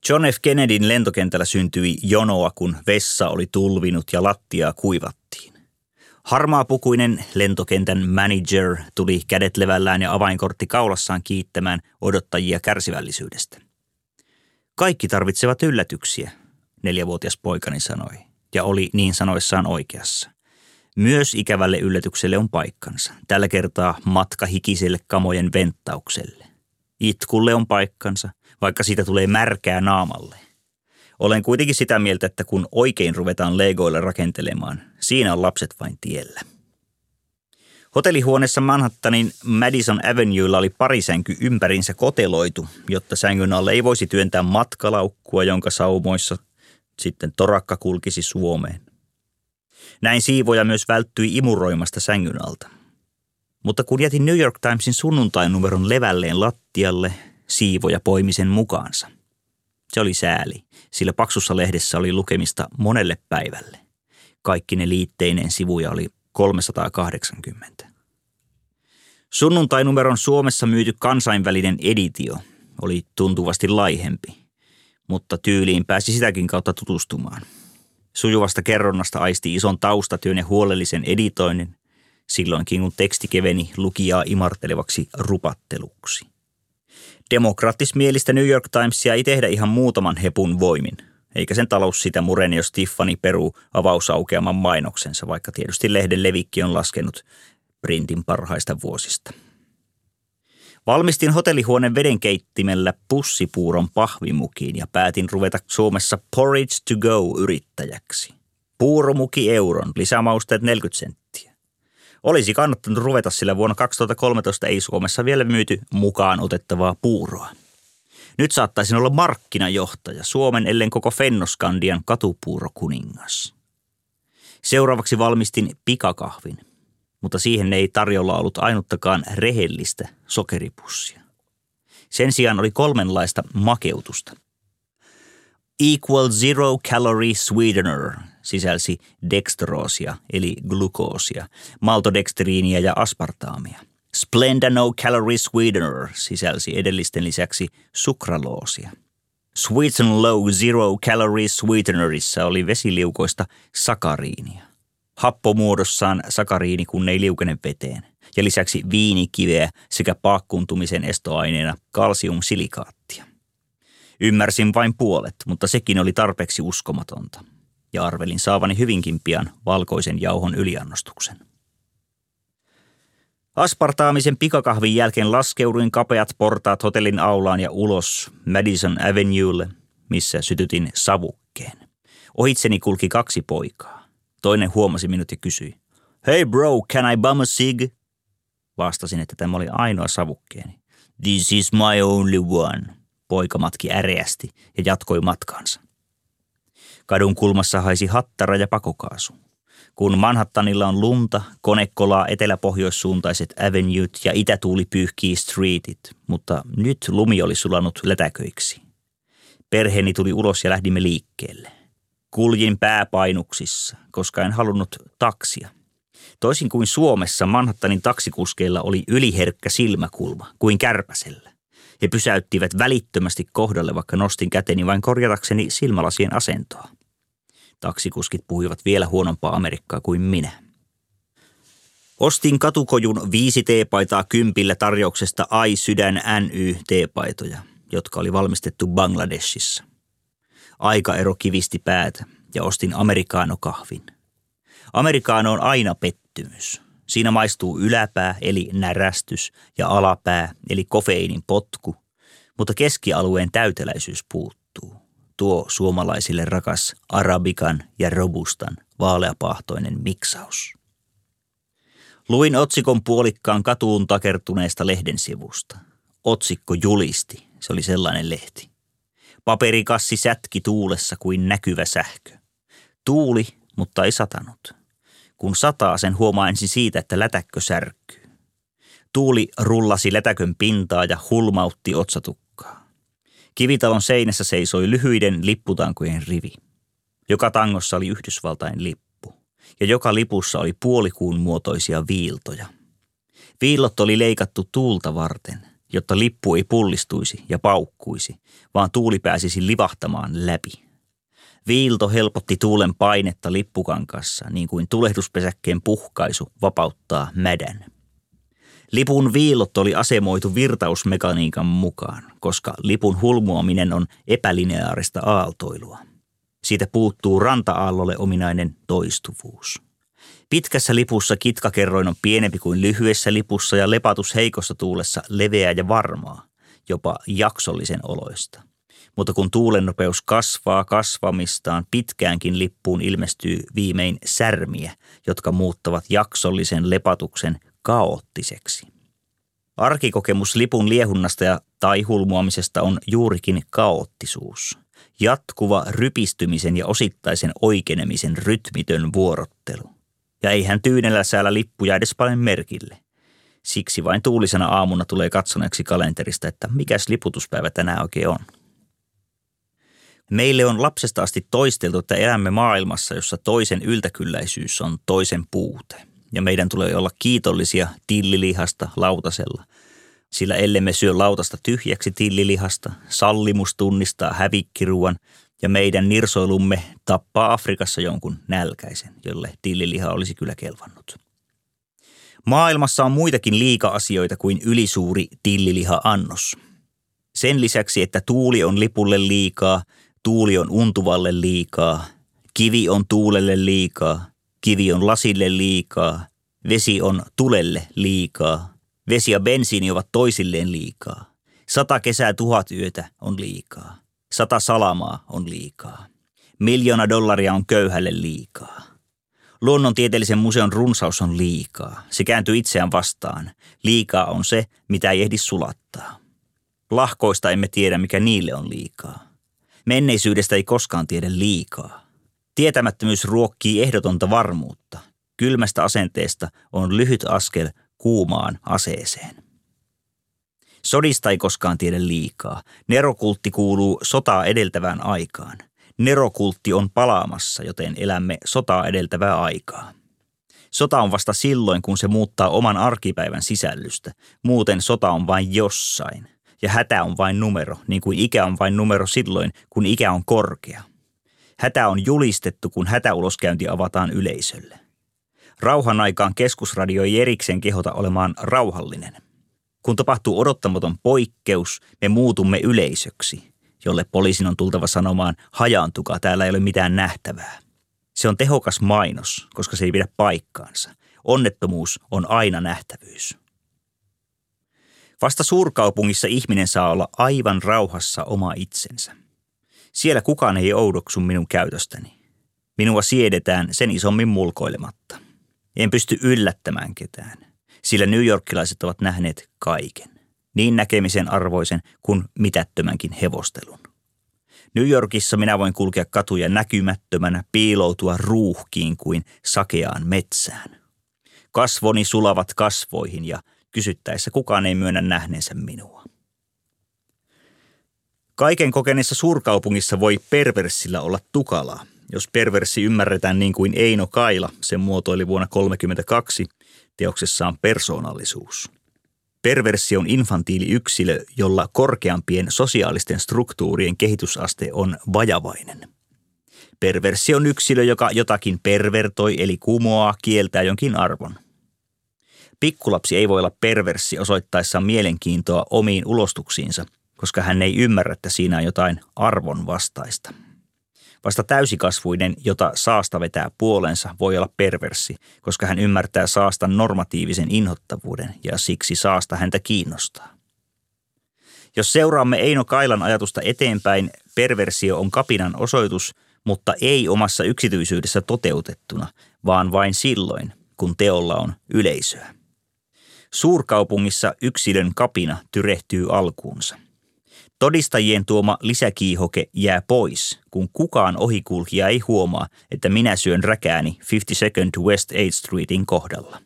John F. Kennedyn lentokentällä syntyi jonoa, kun vessa oli tulvinut ja lattiaa kuivattiin. Harmaapukuinen lentokentän manager tuli kädet levällään ja avainkortti kaulassaan kiittämään odottajia kärsivällisyydestä. Kaikki tarvitsevat yllätyksiä, neljävuotias poikani sanoi, ja oli niin sanoissaan oikeassa. Myös ikävälle yllätykselle on paikkansa. Tällä kertaa matka hikiselle kamojen venttaukselle. Itkulle on paikkansa, vaikka siitä tulee märkää naamalle. Olen kuitenkin sitä mieltä, että kun oikein ruvetaan legoilla rakentelemaan, siinä on lapset vain tiellä. Hotellihuoneessa Manhattanin Madison Avenuella oli pari sänky ympärinsä koteloitu, jotta sängyn alle ei voisi työntää matkalaukkua, jonka saumoissa sitten torakka kulkisi Suomeen. Näin siivoja myös välttyi imuroimasta sängyn alta. Mutta kun jätin New York Timesin sunnuntain numeron levälleen lattialle, siivoja poimisen mukaansa. Se oli sääli, sillä paksussa lehdessä oli lukemista monelle päivälle. Kaikki ne liitteineen sivuja oli 380. Sunnuntai-numeron Suomessa myyty kansainvälinen editio oli tuntuvasti laihempi, mutta tyyliin pääsi sitäkin kautta tutustumaan. Sujuvasta kerronnasta aisti ison taustatyön ja huolellisen editoinnin, silloinkin kun teksti keveni lukijaa imartelevaksi rupatteluksi. Demokraattismielistä New York Timesia ei tehdä ihan muutaman hepun voimin, eikä sen talous sitä mureni, jos Tiffany peruu avausaukeaman mainoksensa, vaikka tietysti lehden levikki on laskenut printin parhaista vuosista. Valmistin hotellihuoneen vedenkeittimellä pussipuuron pahvimukiin ja päätin ruveta Suomessa Porridge to go-yrittäjäksi. Puuromuki euron, lisämausteet 40 senttiä. Olisi kannattanut ruveta, sillä vuonna 2013 ei Suomessa vielä myyty mukaan otettavaa puuroa. Nyt saattaisin olla markkinajohtaja, Suomen ellen koko Fennoskandian katupuurokuningas. Seuraavaksi valmistin pikakahvin – mutta siihen ei tarjolla ollut ainuttakaan rehellistä sokeripussia. Sen sijaan oli kolmenlaista makeutusta. Equal Zero Calorie Sweetener sisälsi dextroosia eli glukoosia, maltodextriiniä ja aspartaamia. Splenda No Calorie Sweetener sisälsi edellisten lisäksi sukraloosia. Sweeten Low Zero Calorie Sweetenerissa oli vesiliukoista sakariinia happomuodossaan sakariini, kun ei liukene veteen. Ja lisäksi viinikiveä sekä paakkuntumisen estoaineena kalsiumsilikaattia. Ymmärsin vain puolet, mutta sekin oli tarpeeksi uskomatonta. Ja arvelin saavani hyvinkin pian valkoisen jauhon yliannostuksen. Aspartaamisen pikakahvin jälkeen laskeuduin kapeat portaat hotellin aulaan ja ulos Madison Avenuelle, missä sytytin savukkeen. Ohitseni kulki kaksi poikaa. Toinen huomasi minut ja kysyi, Hey bro, can I bum a cig? Vastasin, että tämä oli ainoa savukkeeni. This is my only one. Poika matki äreästi ja jatkoi matkaansa. Kadun kulmassa haisi hattara ja pakokaasu. Kun Manhattanilla on lunta, kone kolaa etelä-pohjoissuuntaiset avenuet ja itätuuli pyyhkii streetit, mutta nyt lumi oli sulanut lätäköiksi. Perheeni tuli ulos ja lähdimme liikkeelle. Kuljin pääpainuksissa, koska en halunnut taksia. Toisin kuin Suomessa, Manhattanin taksikuskeilla oli yliherkkä silmäkulma, kuin kärpäsellä. He pysäyttivät välittömästi kohdalle, vaikka nostin käteni vain korjatakseni silmälasien asentoa. Taksikuskit puhuivat vielä huonompaa Amerikkaa kuin minä. Ostin katukojun viisi teepaitaa kympillä tarjouksesta Ai Sydän NY teepaitoja, jotka oli valmistettu Bangladeshissa. Aikaero kivisti päätä ja ostin amerikaanokahvin. Amerikaano on aina pettymys. Siinä maistuu yläpää eli närästys ja alapää eli kofeiinin potku, mutta keskialueen täyteläisyys puuttuu. Tuo suomalaisille rakas arabikan ja robustan vaaleapahtoinen miksaus. Luin otsikon puolikkaan katuun takertuneesta lehden sivusta. Otsikko julisti, se oli sellainen lehti. Paperikassi sätki tuulessa kuin näkyvä sähkö. Tuuli, mutta ei satanut. Kun sataa, sen huomaa ensin siitä, että lätäkkö särkyy. Tuuli rullasi lätäkön pintaa ja hulmautti otsatukkaa. Kivitalon seinässä seisoi lyhyiden lipputankojen rivi. Joka tangossa oli Yhdysvaltain lippu, ja joka lipussa oli puolikuun muotoisia viiltoja. Viillot oli leikattu tuulta varten – jotta lippu ei pullistuisi ja paukkuisi, vaan tuuli pääsisi livahtamaan läpi. Viilto helpotti tuulen painetta lippukankassa, niin kuin tulehduspesäkkeen puhkaisu vapauttaa mädän. Lipun viillot oli asemoitu virtausmekaniikan mukaan, koska lipun hulmuaminen on epälineaarista aaltoilua. Siitä puuttuu ranta-aallolle ominainen toistuvuus. Pitkässä lipussa kitkakerroin on pienempi kuin lyhyessä lipussa ja lepatus heikossa tuulessa leveä ja varmaa, jopa jaksollisen oloista. Mutta kun tuulen nopeus kasvaa kasvamistaan, pitkäänkin lippuun ilmestyy viimein särmiä, jotka muuttavat jaksollisen lepatuksen kaoottiseksi. Arkikokemus lipun liehunnasta ja tai hulmuamisesta on juurikin kaoottisuus. Jatkuva rypistymisen ja osittaisen oikenemisen rytmitön vuorottelu ja ei hän tyynellä säällä lippuja edes paljon merkille. Siksi vain tuulisena aamuna tulee katsoneeksi kalenterista, että mikäs liputuspäivä tänään oikein on. Meille on lapsesta asti toisteltu, että elämme maailmassa, jossa toisen yltäkylläisyys on toisen puute. Ja meidän tulee olla kiitollisia tillilihasta lautasella. Sillä ellemme syö lautasta tyhjäksi tillilihasta, sallimus tunnistaa hävikkiruuan ja meidän nirsoilumme tappaa Afrikassa jonkun nälkäisen, jolle tilliliha olisi kyllä kelvannut. Maailmassa on muitakin liika-asioita kuin ylisuuri tilliliha-annos. Sen lisäksi, että tuuli on lipulle liikaa, tuuli on untuvalle liikaa, kivi on tuulelle liikaa, kivi on lasille liikaa, vesi on tulelle liikaa, vesi ja bensiini ovat toisilleen liikaa. Sata kesää tuhat yötä on liikaa. Sata salamaa on liikaa. Miljoona dollaria on köyhälle liikaa. Luonnontieteellisen museon runsaus on liikaa. Se kääntyy itseään vastaan. Liikaa on se, mitä ei ehdi sulattaa. Lahkoista emme tiedä, mikä niille on liikaa. Menneisyydestä ei koskaan tiedä liikaa. Tietämättömyys ruokkii ehdotonta varmuutta. Kylmästä asenteesta on lyhyt askel kuumaan aseeseen. Sodista ei koskaan tiedä liikaa. Nerokultti kuuluu sotaa edeltävään aikaan. Nerokultti on palaamassa, joten elämme sotaa edeltävää aikaa. Sota on vasta silloin, kun se muuttaa oman arkipäivän sisällystä. Muuten sota on vain jossain. Ja hätä on vain numero, niin kuin ikä on vain numero silloin, kun ikä on korkea. Hätä on julistettu, kun hätäuloskäynti avataan yleisölle. Rauhan aikaan keskusradio ei erikseen kehota olemaan rauhallinen. Kun tapahtuu odottamaton poikkeus, me muutumme yleisöksi, jolle poliisin on tultava sanomaan hajaantukaa, täällä ei ole mitään nähtävää. Se on tehokas mainos, koska se ei pidä paikkaansa. Onnettomuus on aina nähtävyys. Vasta suurkaupungissa ihminen saa olla aivan rauhassa oma itsensä. Siellä kukaan ei oudoksu minun käytöstäni. Minua siedetään sen isommin mulkoilematta. En pysty yllättämään ketään, sillä New Yorkilaiset ovat nähneet kaiken. Niin näkemisen arvoisen kuin mitättömänkin hevostelun. New Yorkissa minä voin kulkea katuja näkymättömänä, piiloutua ruuhkiin kuin sakeaan metsään. Kasvoni sulavat kasvoihin ja kysyttäessä kukaan ei myönnä nähneensä minua. Kaiken kokeneessa suurkaupungissa voi perversillä olla tukalaa. Jos perverssi ymmärretään niin kuin Eino Kaila sen muotoili vuonna 1932 teoksessaan persoonallisuus. Perverssi on infantiili yksilö, jolla korkeampien sosiaalisten struktuurien kehitysaste on vajavainen. Perverssi on yksilö, joka jotakin pervertoi eli kumoaa, kieltää jonkin arvon – Pikkulapsi ei voi olla perverssi osoittaessaan mielenkiintoa omiin ulostuksiinsa, koska hän ei ymmärrä, että siinä on jotain arvon vastaista. Vasta täysikasvuinen, jota saasta vetää puolensa, voi olla perverssi, koska hän ymmärtää saastan normatiivisen inhottavuuden ja siksi saasta häntä kiinnostaa. Jos seuraamme Eino Kailan ajatusta eteenpäin, perversio on kapinan osoitus, mutta ei omassa yksityisyydessä toteutettuna, vaan vain silloin, kun teolla on yleisöä. Suurkaupungissa yksilön kapina tyrehtyy alkuunsa. Todistajien tuoma lisäkiihoke jää pois, kun kukaan ohikulkija ei huomaa, että minä syön räkääni 52nd West 8th Streetin kohdalla.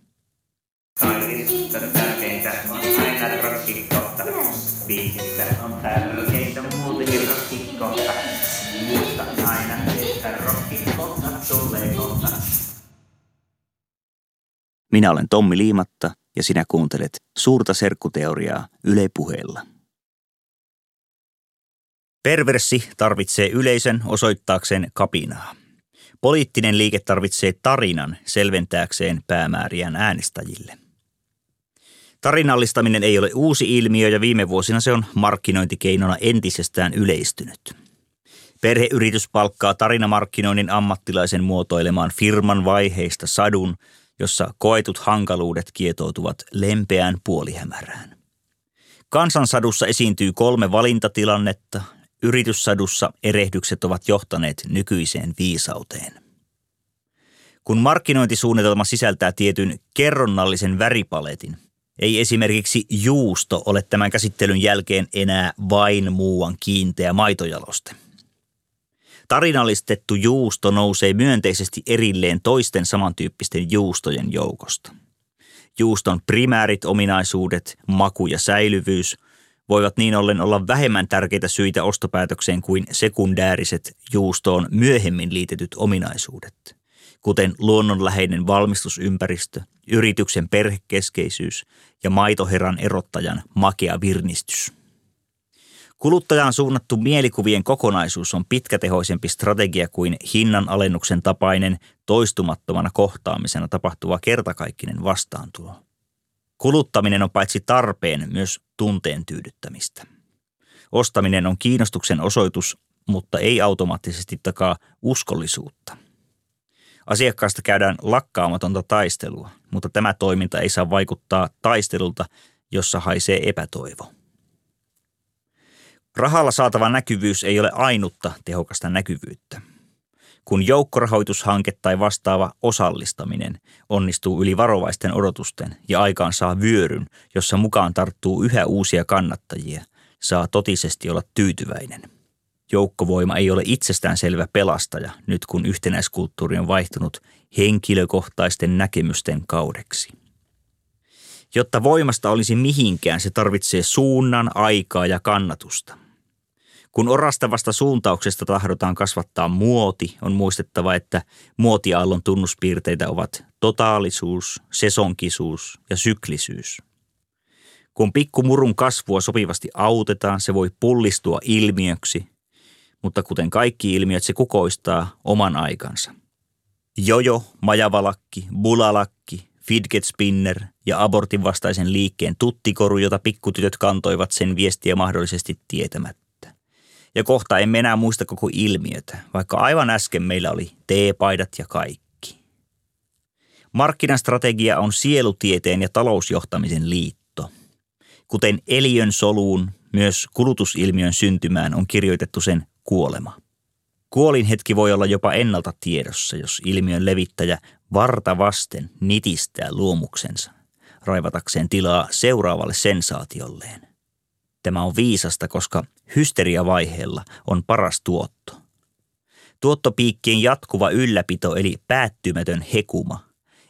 Minä olen Tommi Liimatta – ja sinä kuuntelet suurta serkkuteoriaa Yle puheella. Perverssi tarvitsee yleisön osoittaakseen kapinaa. Poliittinen liike tarvitsee tarinan selventääkseen päämääriään äänestäjille. Tarinallistaminen ei ole uusi ilmiö ja viime vuosina se on markkinointikeinona entisestään yleistynyt. Perheyritys palkkaa tarinamarkkinoinnin ammattilaisen muotoilemaan firman vaiheista sadun – jossa koetut hankaluudet kietoutuvat lempeään puolihämärään. Kansansadussa esiintyy kolme valintatilannetta, yrityssadussa erehdykset ovat johtaneet nykyiseen viisauteen. Kun markkinointisuunnitelma sisältää tietyn kerronnallisen väripaletin, ei esimerkiksi juusto ole tämän käsittelyn jälkeen enää vain muuan kiinteä maitojaloste – Tarinallistettu juusto nousee myönteisesti erilleen toisten samantyyppisten juustojen joukosta. Juuston primäärit ominaisuudet, maku ja säilyvyys voivat niin ollen olla vähemmän tärkeitä syitä ostopäätökseen kuin sekundääriset juustoon myöhemmin liitetyt ominaisuudet, kuten luonnonläheinen valmistusympäristö, yrityksen perhekeskeisyys ja maitoheran erottajan makea virnistys. Kuluttajaan suunnattu mielikuvien kokonaisuus on pitkätehoisempi strategia kuin hinnan alennuksen tapainen toistumattomana kohtaamisena tapahtuva kertakaikkinen vastaantulo. Kuluttaminen on paitsi tarpeen myös tunteen tyydyttämistä. Ostaminen on kiinnostuksen osoitus, mutta ei automaattisesti takaa uskollisuutta. Asiakkaasta käydään lakkaamatonta taistelua, mutta tämä toiminta ei saa vaikuttaa taistelulta, jossa haisee epätoivo. Rahalla saatava näkyvyys ei ole ainutta tehokasta näkyvyyttä. Kun joukkorahoitushanke tai vastaava osallistaminen onnistuu yli varovaisten odotusten ja aikaan saa vyöryn, jossa mukaan tarttuu yhä uusia kannattajia, saa totisesti olla tyytyväinen. Joukkovoima ei ole itsestään selvä pelastaja nyt kun yhtenäiskulttuuri on vaihtunut henkilökohtaisten näkemysten kaudeksi. Jotta voimasta olisi mihinkään, se tarvitsee suunnan, aikaa ja kannatusta – kun orastavasta suuntauksesta tahdotaan kasvattaa muoti, on muistettava, että muotiaallon tunnuspiirteitä ovat totaalisuus, sesonkisuus ja syklisyys. Kun pikkumurun kasvua sopivasti autetaan, se voi pullistua ilmiöksi, mutta kuten kaikki ilmiöt, se kukoistaa oman aikansa. Jojo, majavalakki, bulalakki, fidget spinner ja abortin vastaisen liikkeen tuttikoru, jota pikkutytöt kantoivat sen viestiä mahdollisesti tietämättä. Ja kohta emme enää muista koko ilmiötä, vaikka aivan äsken meillä oli teepaidat ja kaikki. Markkinastrategia on sielutieteen ja talousjohtamisen liitto. Kuten eliön soluun, myös kulutusilmiön syntymään on kirjoitettu sen kuolema. Kuolin hetki voi olla jopa ennalta tiedossa, jos ilmiön levittäjä varta vasten nitistää luomuksensa, raivatakseen tilaa seuraavalle sensaatiolleen. Tämä on viisasta, koska hysteriavaiheella on paras tuotto. Tuottopiikkien jatkuva ylläpito eli päättymätön hekuma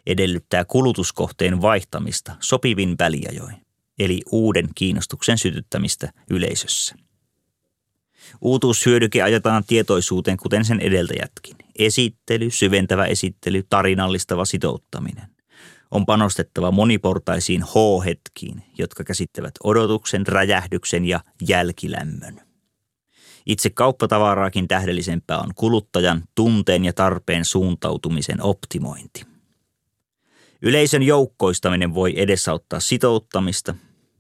edellyttää kulutuskohteen vaihtamista sopivin väliajoin, eli uuden kiinnostuksen sytyttämistä yleisössä. Uutuushyödyke ajetaan tietoisuuteen kuten sen edeltäjätkin. Esittely, syventävä esittely, tarinallistava sitouttaminen on panostettava moniportaisiin H-hetkiin, jotka käsittävät odotuksen, räjähdyksen ja jälkilämmön. Itse kauppatavaraakin tähdellisempää on kuluttajan tunteen ja tarpeen suuntautumisen optimointi. Yleisön joukkoistaminen voi edesauttaa sitouttamista,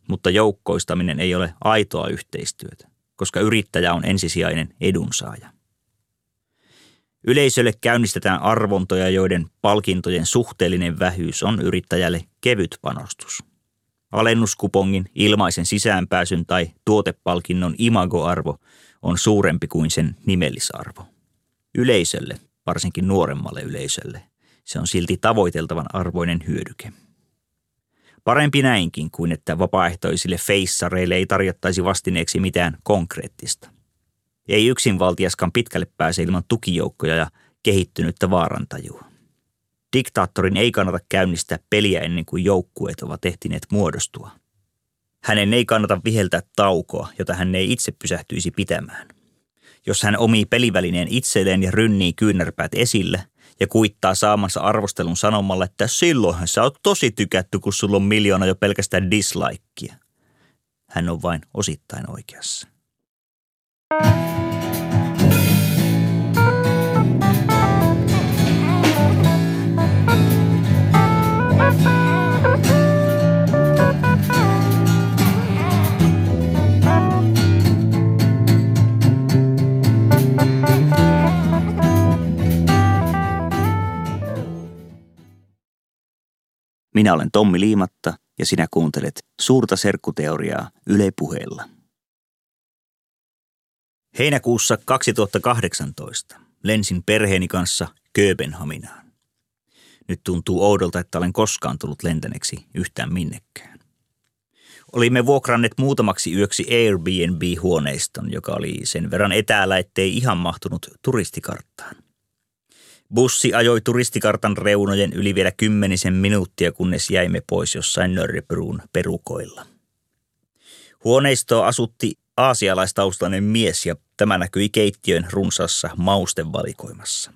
mutta joukkoistaminen ei ole aitoa yhteistyötä, koska yrittäjä on ensisijainen edunsaaja. Yleisölle käynnistetään arvontoja, joiden palkintojen suhteellinen vähyys on yrittäjälle kevyt panostus. Alennuskupongin, ilmaisen sisäänpääsyn tai tuotepalkinnon imagoarvo on suurempi kuin sen nimellisarvo. Yleisölle, varsinkin nuoremmalle yleisölle, se on silti tavoiteltavan arvoinen hyödyke. Parempi näinkin kuin että vapaaehtoisille feissareille ei tarjottaisi vastineeksi mitään konkreettista. Ei yksinvaltiaskaan pitkälle pääse ilman tukijoukkoja ja kehittynyttä vaarantajua. Diktaattorin ei kannata käynnistää peliä ennen kuin joukkueet ovat ehtineet muodostua. Hänen ei kannata viheltää taukoa, jota hän ei itse pysähtyisi pitämään. Jos hän omii pelivälineen itselleen ja rynnii kyynärpäät esille ja kuittaa saamansa arvostelun sanomalla, että silloinhan sä oot tosi tykätty, kun sulla on miljoona jo pelkästään dislikea. Hän on vain osittain oikeassa. Minä olen Tommi Liimatta ja sinä kuuntelet Suurta serkkuteoriaa Yle puheella. Heinäkuussa 2018 lensin perheeni kanssa Kööpenhaminaan. Nyt tuntuu oudolta, että olen koskaan tullut lentäneeksi yhtään minnekään. Olimme vuokranneet muutamaksi yöksi Airbnb-huoneiston, joka oli sen verran etäällä, ettei ihan mahtunut turistikarttaan. Bussi ajoi turistikartan reunojen yli vielä kymmenisen minuuttia, kunnes jäimme pois jossain Nörrebruun perukoilla. Huoneistoa asutti aasialaistaustainen mies ja tämä näkyi keittiön runsassa maustevalikoimassa.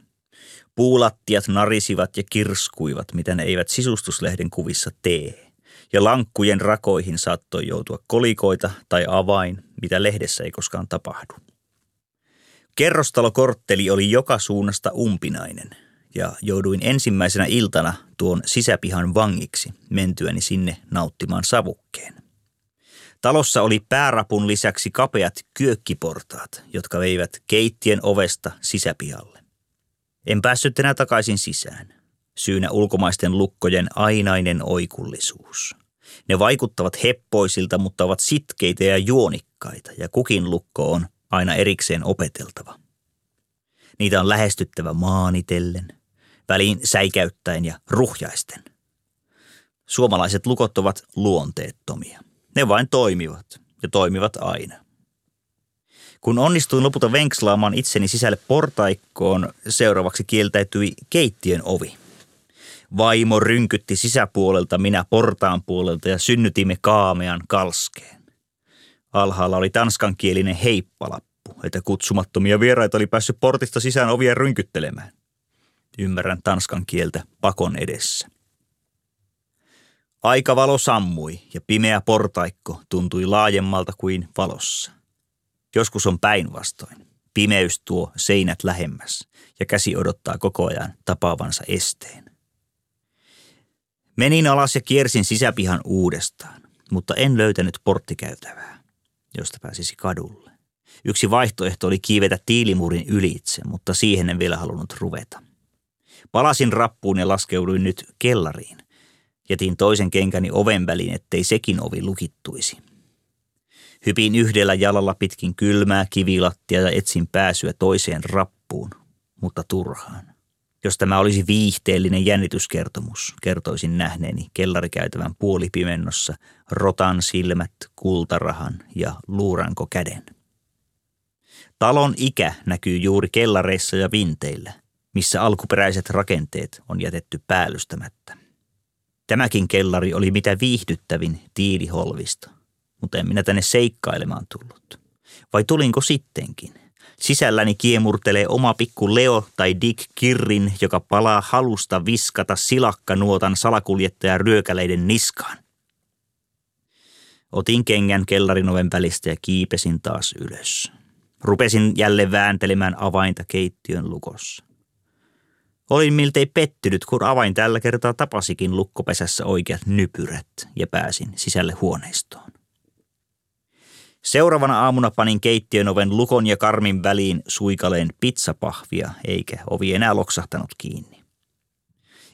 Puulattiat narisivat ja kirskuivat, mitä ne eivät sisustuslehden kuvissa tee. Ja lankkujen rakoihin saattoi joutua kolikoita tai avain, mitä lehdessä ei koskaan tapahdu. Kerrostalokortteli oli joka suunnasta umpinainen ja jouduin ensimmäisenä iltana tuon sisäpihan vangiksi mentyäni sinne nauttimaan savukkeen. Talossa oli päärapun lisäksi kapeat kyökkiportaat, jotka veivät keittien ovesta sisäpihalle. En päässyt enää takaisin sisään. Syynä ulkomaisten lukkojen ainainen oikullisuus. Ne vaikuttavat heppoisilta, mutta ovat sitkeitä ja juonikkaita, ja kukin lukko on aina erikseen opeteltava. Niitä on lähestyttävä maanitellen, väliin säikäyttäen ja ruhjaisten. Suomalaiset lukot ovat luonteettomia. Ne vain toimivat ja toimivat aina. Kun onnistuin lopulta venkslaamaan itseni sisälle portaikkoon, seuraavaksi kieltäytyi keittiön ovi. Vaimo rynkytti sisäpuolelta, minä portaan puolelta ja synnytimme kaamean kalskeen. Alhaalla oli tanskankielinen heippalappu, että kutsumattomia vieraita oli päässyt portista sisään ovia rynkyttelemään. Ymmärrän tanskan kieltä pakon edessä. Aikavalo sammui ja pimeä portaikko tuntui laajemmalta kuin valossa. Joskus on päinvastoin. Pimeys tuo seinät lähemmäs ja käsi odottaa koko ajan tapaavansa esteen. Menin alas ja kiersin sisäpihan uudestaan, mutta en löytänyt porttikäytävää, josta pääsisi kadulle. Yksi vaihtoehto oli kiivetä tiilimurin ylitse, mutta siihen en vielä halunnut ruveta. Palasin rappuun ja laskeuduin nyt kellariin. Jätin toisen kenkäni oven väliin, ettei sekin ovi lukittuisi. Hypin yhdellä jalalla pitkin kylmää kivilattia ja etsin pääsyä toiseen rappuun, mutta turhaan. Jos tämä olisi viihteellinen jännityskertomus, kertoisin nähneeni kellarikäytävän puolipimennossa rotan silmät, kultarahan ja luuranko käden. Talon ikä näkyy juuri kellareissa ja vinteillä, missä alkuperäiset rakenteet on jätetty päällystämättä. Tämäkin kellari oli mitä viihdyttävin tiiliholvista, mutta en minä tänne seikkailemaan tullut. Vai tulinko sittenkin? Sisälläni kiemurtelee oma pikku Leo tai Dick Kirrin, joka palaa halusta viskata silakkanuotan salakuljettaja ryökäleiden niskaan. Otin kengän kellarin oven välistä ja kiipesin taas ylös. Rupesin jälleen vääntelemään avainta keittiön lukossa. Olin miltei pettynyt, kun avain tällä kertaa tapasikin lukkopesässä oikeat nypyrät ja pääsin sisälle huoneistoon. Seuraavana aamuna panin keittiön oven lukon ja karmin väliin suikaleen pizzapahvia, eikä ovi enää loksahtanut kiinni.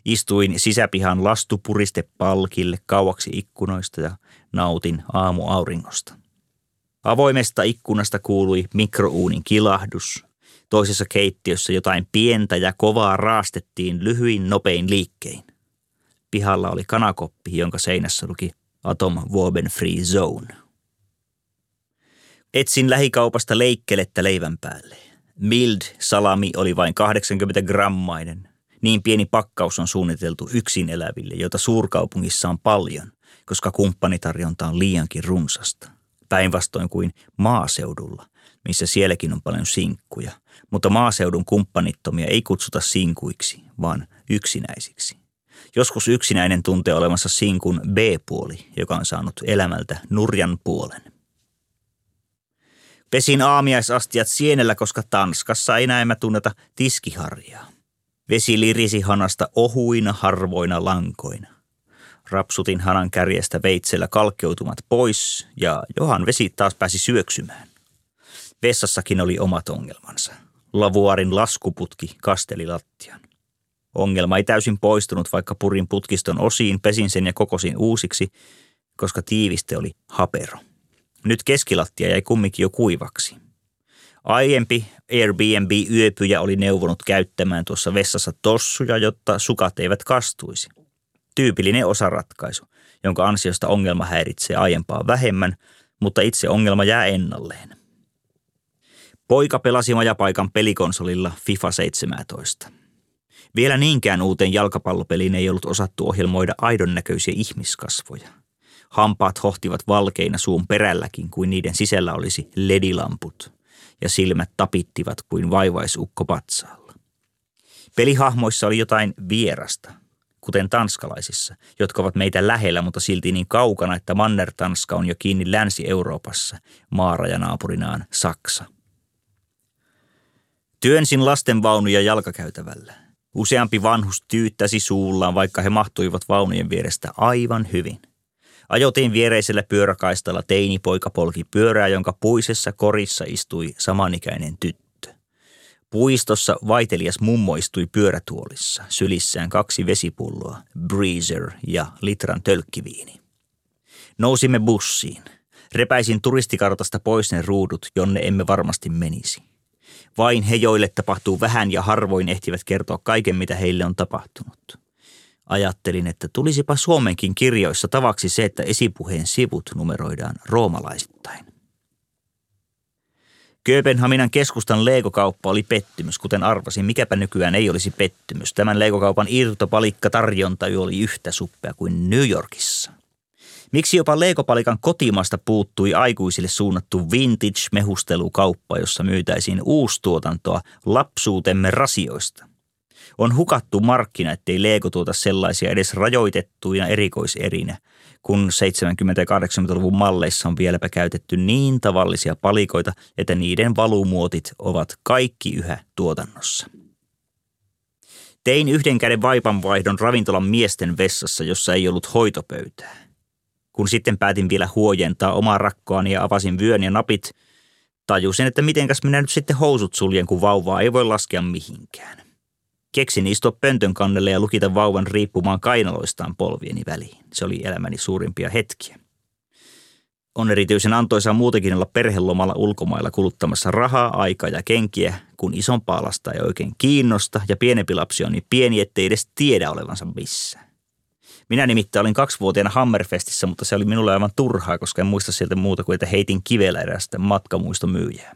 Istuin sisäpihan lastupuristepalkille kauaksi ikkunoista ja nautin aamuauringosta. Avoimesta ikkunasta kuului mikrouunin kilahdus. Toisessa keittiössä jotain pientä ja kovaa raastettiin lyhyin nopein liikkein. Pihalla oli kanakoppi, jonka seinässä luki Atom Woben Free Zone – Etsin lähikaupasta leikkelettä leivän päälle. Mild salami oli vain 80 grammainen. Niin pieni pakkaus on suunniteltu yksin eläville, joita suurkaupungissa on paljon, koska kumppanitarjonta on liiankin runsasta. Päinvastoin kuin maaseudulla, missä sielläkin on paljon sinkkuja. Mutta maaseudun kumppanittomia ei kutsuta sinkuiksi, vaan yksinäisiksi. Joskus yksinäinen tuntee olemassa sinkun B-puoli, joka on saanut elämältä nurjan puolen. Pesin aamiaisastiat sienellä, koska Tanskassa ei näemmä tunneta tiskiharjaa. Vesi lirisi hanasta ohuina harvoina lankoina. Rapsutin hanan kärjestä veitsellä kalkkeutumat pois ja Johan vesi taas pääsi syöksymään. Vessassakin oli omat ongelmansa. Lavuarin laskuputki kasteli lattian. Ongelma ei täysin poistunut, vaikka purin putkiston osiin, pesin sen ja kokosin uusiksi, koska tiiviste oli hapero. Nyt keskilattia jäi kumminkin jo kuivaksi. Aiempi Airbnb-yöpyjä oli neuvonut käyttämään tuossa vessassa tossuja, jotta sukat eivät kastuisi. Tyypillinen osaratkaisu, jonka ansiosta ongelma häiritsee aiempaa vähemmän, mutta itse ongelma jää ennalleen. Poika pelasi majapaikan pelikonsolilla FIFA 17. Vielä niinkään uuteen jalkapallopeliin ei ollut osattu ohjelmoida aidon näköisiä ihmiskasvoja – Hampaat hohtivat valkeina suun perälläkin kuin niiden sisällä olisi ledilamput ja silmät tapittivat kuin vaivaisukko patsaalla. Pelihahmoissa oli jotain vierasta, kuten tanskalaisissa, jotka ovat meitä lähellä, mutta silti niin kaukana, että Manner-Tanska on jo kiinni Länsi-Euroopassa, maarajanaapurinaan Saksa. Työnsin lastenvaunuja jalkakäytävällä. Useampi vanhus tyyttäsi suullaan, vaikka he mahtuivat vaunujen vierestä aivan hyvin. Ajotiin viereisellä pyöräkaistalla teinipoika polki pyörää, jonka puisessa korissa istui samanikäinen tyttö. Puistossa vaitelias mummo istui pyörätuolissa, sylissään kaksi vesipulloa, breezer ja litran tölkkiviini. Nousimme bussiin. Repäisin turistikartasta pois ne ruudut, jonne emme varmasti menisi. Vain he, joille tapahtuu vähän ja harvoin ehtivät kertoa kaiken, mitä heille on tapahtunut. Ajattelin, että tulisipa Suomenkin kirjoissa tavaksi se, että esipuheen sivut numeroidaan roomalaisittain. Kööpenhaminan keskustan leikokauppa oli pettymys, kuten arvasin. Mikäpä nykyään ei olisi pettymys. Tämän leikokaupan irtopalikka tarjonta oli yhtä suppea kuin New Yorkissa. Miksi jopa leikopalikan kotimasta puuttui aikuisille suunnattu vintage-mehustelukauppa, jossa myytäisiin uustuotantoa lapsuutemme rasioista? On hukattu markkina, ettei Lego tuota sellaisia edes rajoitettuina erikoiserinä, kun 70- ja 80-luvun malleissa on vieläpä käytetty niin tavallisia palikoita, että niiden valumuotit ovat kaikki yhä tuotannossa. Tein yhden käden vaipanvaihdon ravintolan miesten vessassa, jossa ei ollut hoitopöytää. Kun sitten päätin vielä huojentaa omaa rakkoani ja avasin vyön ja napit, tajusin, että mitenkäs minä nyt sitten housut suljen, kun vauvaa ei voi laskea mihinkään. Keksin istua pöntön kannelle ja lukita vauvan riippumaan kainaloistaan polvieni väliin. Se oli elämäni suurimpia hetkiä. On erityisen antoisaa muutenkin olla perhelomalla ulkomailla kuluttamassa rahaa, aikaa ja kenkiä, kun isompaa lasta ei oikein kiinnosta ja pienempi lapsi on niin pieni, ettei edes tiedä olevansa missään. Minä nimittäin olin kaksivuotiaana Hammerfestissä, mutta se oli minulle aivan turhaa, koska en muista sieltä muuta kuin, että heitin kivellä erästä matkamuistomyyjää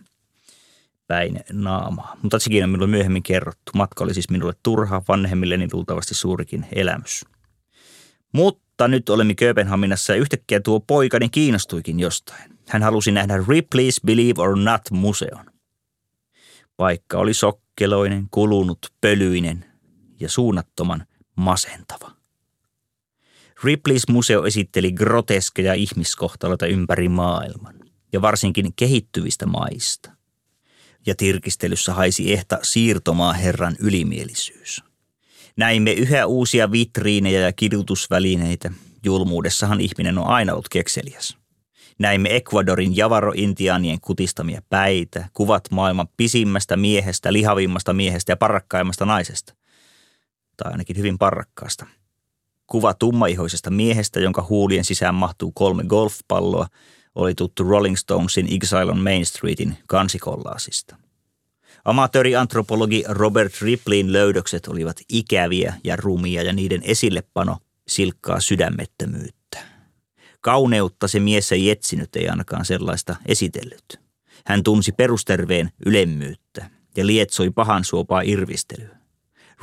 päin naamaa. Mutta sekin on minulle myöhemmin kerrottu. Matka oli siis minulle turha, vanhemmilleni luultavasti suurikin elämys. Mutta nyt olemme Kööpenhaminassa ja yhtäkkiä tuo poikani kiinnostuikin jostain. Hän halusi nähdä Ripley's Believe or Not museon. Paikka oli sokkeloinen, kulunut, pölyinen ja suunnattoman masentava. Ripley's museo esitteli groteskeja ihmiskohtaloita ympäri maailman ja varsinkin kehittyvistä maista ja tirkistelyssä haisi ehta siirtomaa herran ylimielisyys. Näimme yhä uusia vitriinejä ja kidutusvälineitä. Julmuudessahan ihminen on aina ollut kekseliäs. Näimme Ecuadorin javaro-intiaanien kutistamia päitä, kuvat maailman pisimmästä miehestä, lihavimmasta miehestä ja parrakkaimmasta naisesta. Tai ainakin hyvin parrakkaasta. Kuva tummaihoisesta miehestä, jonka huulien sisään mahtuu kolme golfpalloa – oli tuttu Rolling Stonesin Exile on Main Streetin kansikollaasista. Amatööriantropologi Robert Ripleyn löydökset olivat ikäviä ja rumia ja niiden esillepano silkkaa sydämettömyyttä. Kauneutta se mies ei etsinyt, ei ainakaan sellaista esitellyt. Hän tunsi perusterveen ylemmyyttä ja lietsoi pahan suopaa irvistelyä.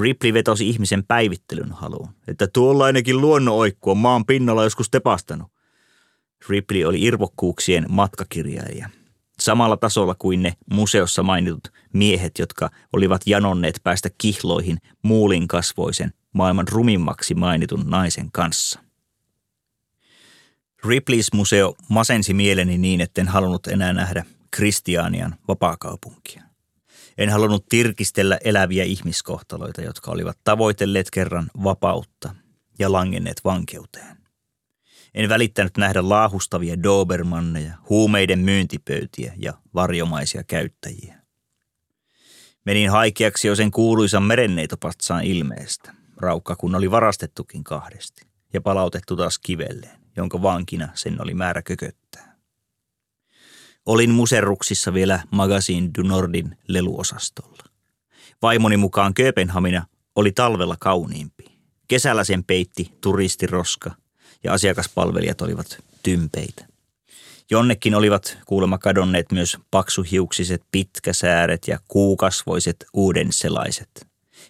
Ripley vetosi ihmisen päivittelyn haluun, että tuollainenkin luonnonoikku on maan pinnalla joskus tepastanut. Ripley oli irvokkuuksien matkakirjailija. Samalla tasolla kuin ne museossa mainitut miehet, jotka olivat janonneet päästä kihloihin muulin kasvoisen maailman rumimmaksi mainitun naisen kanssa. Ripley's museo masensi mieleni niin, etten halunnut enää nähdä Kristianian vapaakaupunkia. En halunnut tirkistellä eläviä ihmiskohtaloita, jotka olivat tavoitelleet kerran vapautta ja langenneet vankeuteen. En välittänyt nähdä laahustavia Dobermanneja, huumeiden myyntipöytiä ja varjomaisia käyttäjiä. Menin haikeaksi jo sen kuuluisan merenneitopatsaan ilmeestä, raukka kun oli varastettukin kahdesti, ja palautettu taas kivelleen, jonka vankina sen oli määrä kököttää. Olin muserruksissa vielä Magazine du Nordin leluosastolla. Vaimoni mukaan Kööpenhamina oli talvella kauniimpi. Kesällä sen peitti turistiroska – ja asiakaspalvelijat olivat tympeitä. Jonnekin olivat kuulemma kadonneet myös paksuhiuksiset pitkäsääret ja kuukasvoiset uudenselaiset.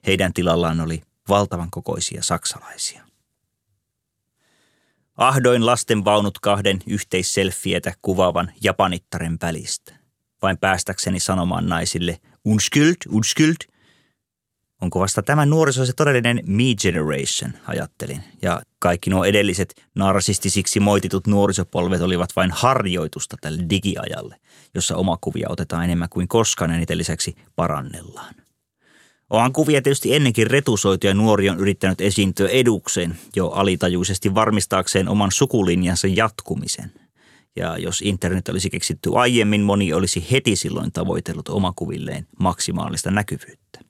Heidän tilallaan oli valtavan kokoisia saksalaisia. Ahdoin lasten vaunut kahden yhteisselfietä kuvaavan japanittaren välistä. Vain päästäkseni sanomaan naisille, unskyld, unskyld. Onko vasta tämä nuoriso se todellinen me generation, ajattelin. Ja kaikki nuo edelliset narsistisiksi moititut nuorisopolvet olivat vain harjoitusta tälle digiajalle, jossa omakuvia otetaan enemmän kuin koskaan ja niiden lisäksi parannellaan. Onhan kuvia tietysti ennenkin retusoitu ja nuori on yrittänyt esiintyä edukseen jo alitajuisesti varmistaakseen oman sukulinjansa jatkumisen. Ja jos internet olisi keksitty aiemmin, moni olisi heti silloin tavoitellut omakuvilleen maksimaalista näkyvyyttä.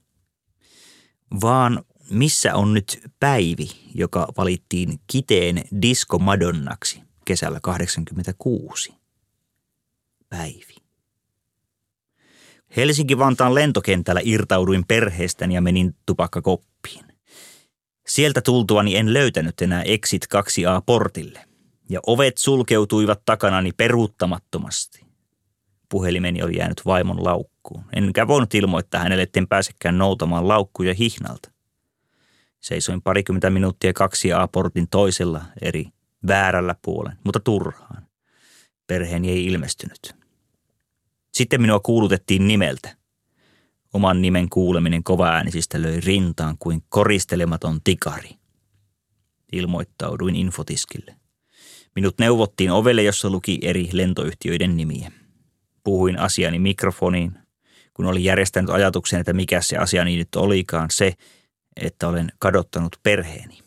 Vaan missä on nyt Päivi, joka valittiin kiteen diskomadonnaksi kesällä 86? Päivi. Helsinki-Vantaan lentokentällä irtauduin perheestäni ja menin tupakkakoppiin. Sieltä tultuani en löytänyt enää Exit 2A-portille, ja ovet sulkeutuivat takanani peruuttamattomasti. Puhelimeni oli jäänyt vaimon laukkuun, enkä voinut ilmoittaa hänelle, etten pääsekään noutamaan laukkuja hihnalta. Seisoin parikymmentä minuuttia 2A-portin toisella eri väärällä puolen, mutta turhaan. Perheeni ei ilmestynyt. Sitten minua kuulutettiin nimeltä. Oman nimen kuuleminen kovaäänisistä löi rintaan kuin koristelematon tikari. Ilmoittauduin infotiskille. Minut neuvottiin ovelle, jossa luki eri lentoyhtiöiden nimiä. Puhuin asiani mikrofoniin, kun olin järjestänyt ajatuksen, että mikä se asiani nyt olikaan se, että olen kadottanut perheeni.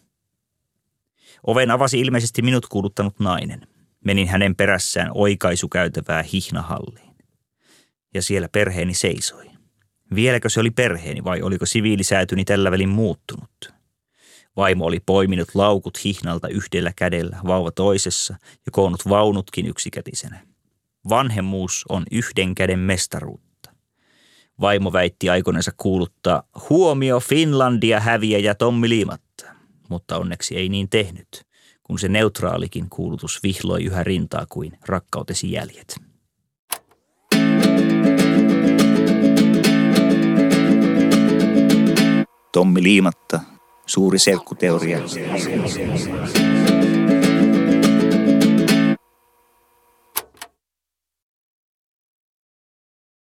Oven avasi ilmeisesti minut kuuluttanut nainen. Menin hänen perässään oikaisukäytävää hihnahalliin ja siellä perheeni seisoi. Vieläkö se oli perheeni vai oliko siviilisäätyni tällä välin muuttunut? Vaimo oli poiminut laukut hihnalta yhdellä kädellä, vauva toisessa ja koonnut vaunutkin yksikätisenä. Vanhemmuus on yhden käden mestaruutta. Vaimo väitti aikoneensa kuuluttaa huomio Finlandia häviäjä Tommi Liimatta, mutta onneksi ei niin tehnyt, kun se neutraalikin kuulutus vihloi yhä rintaa kuin rakkautesi jäljet. Tommi Liimatta, suuri serkkuteoria.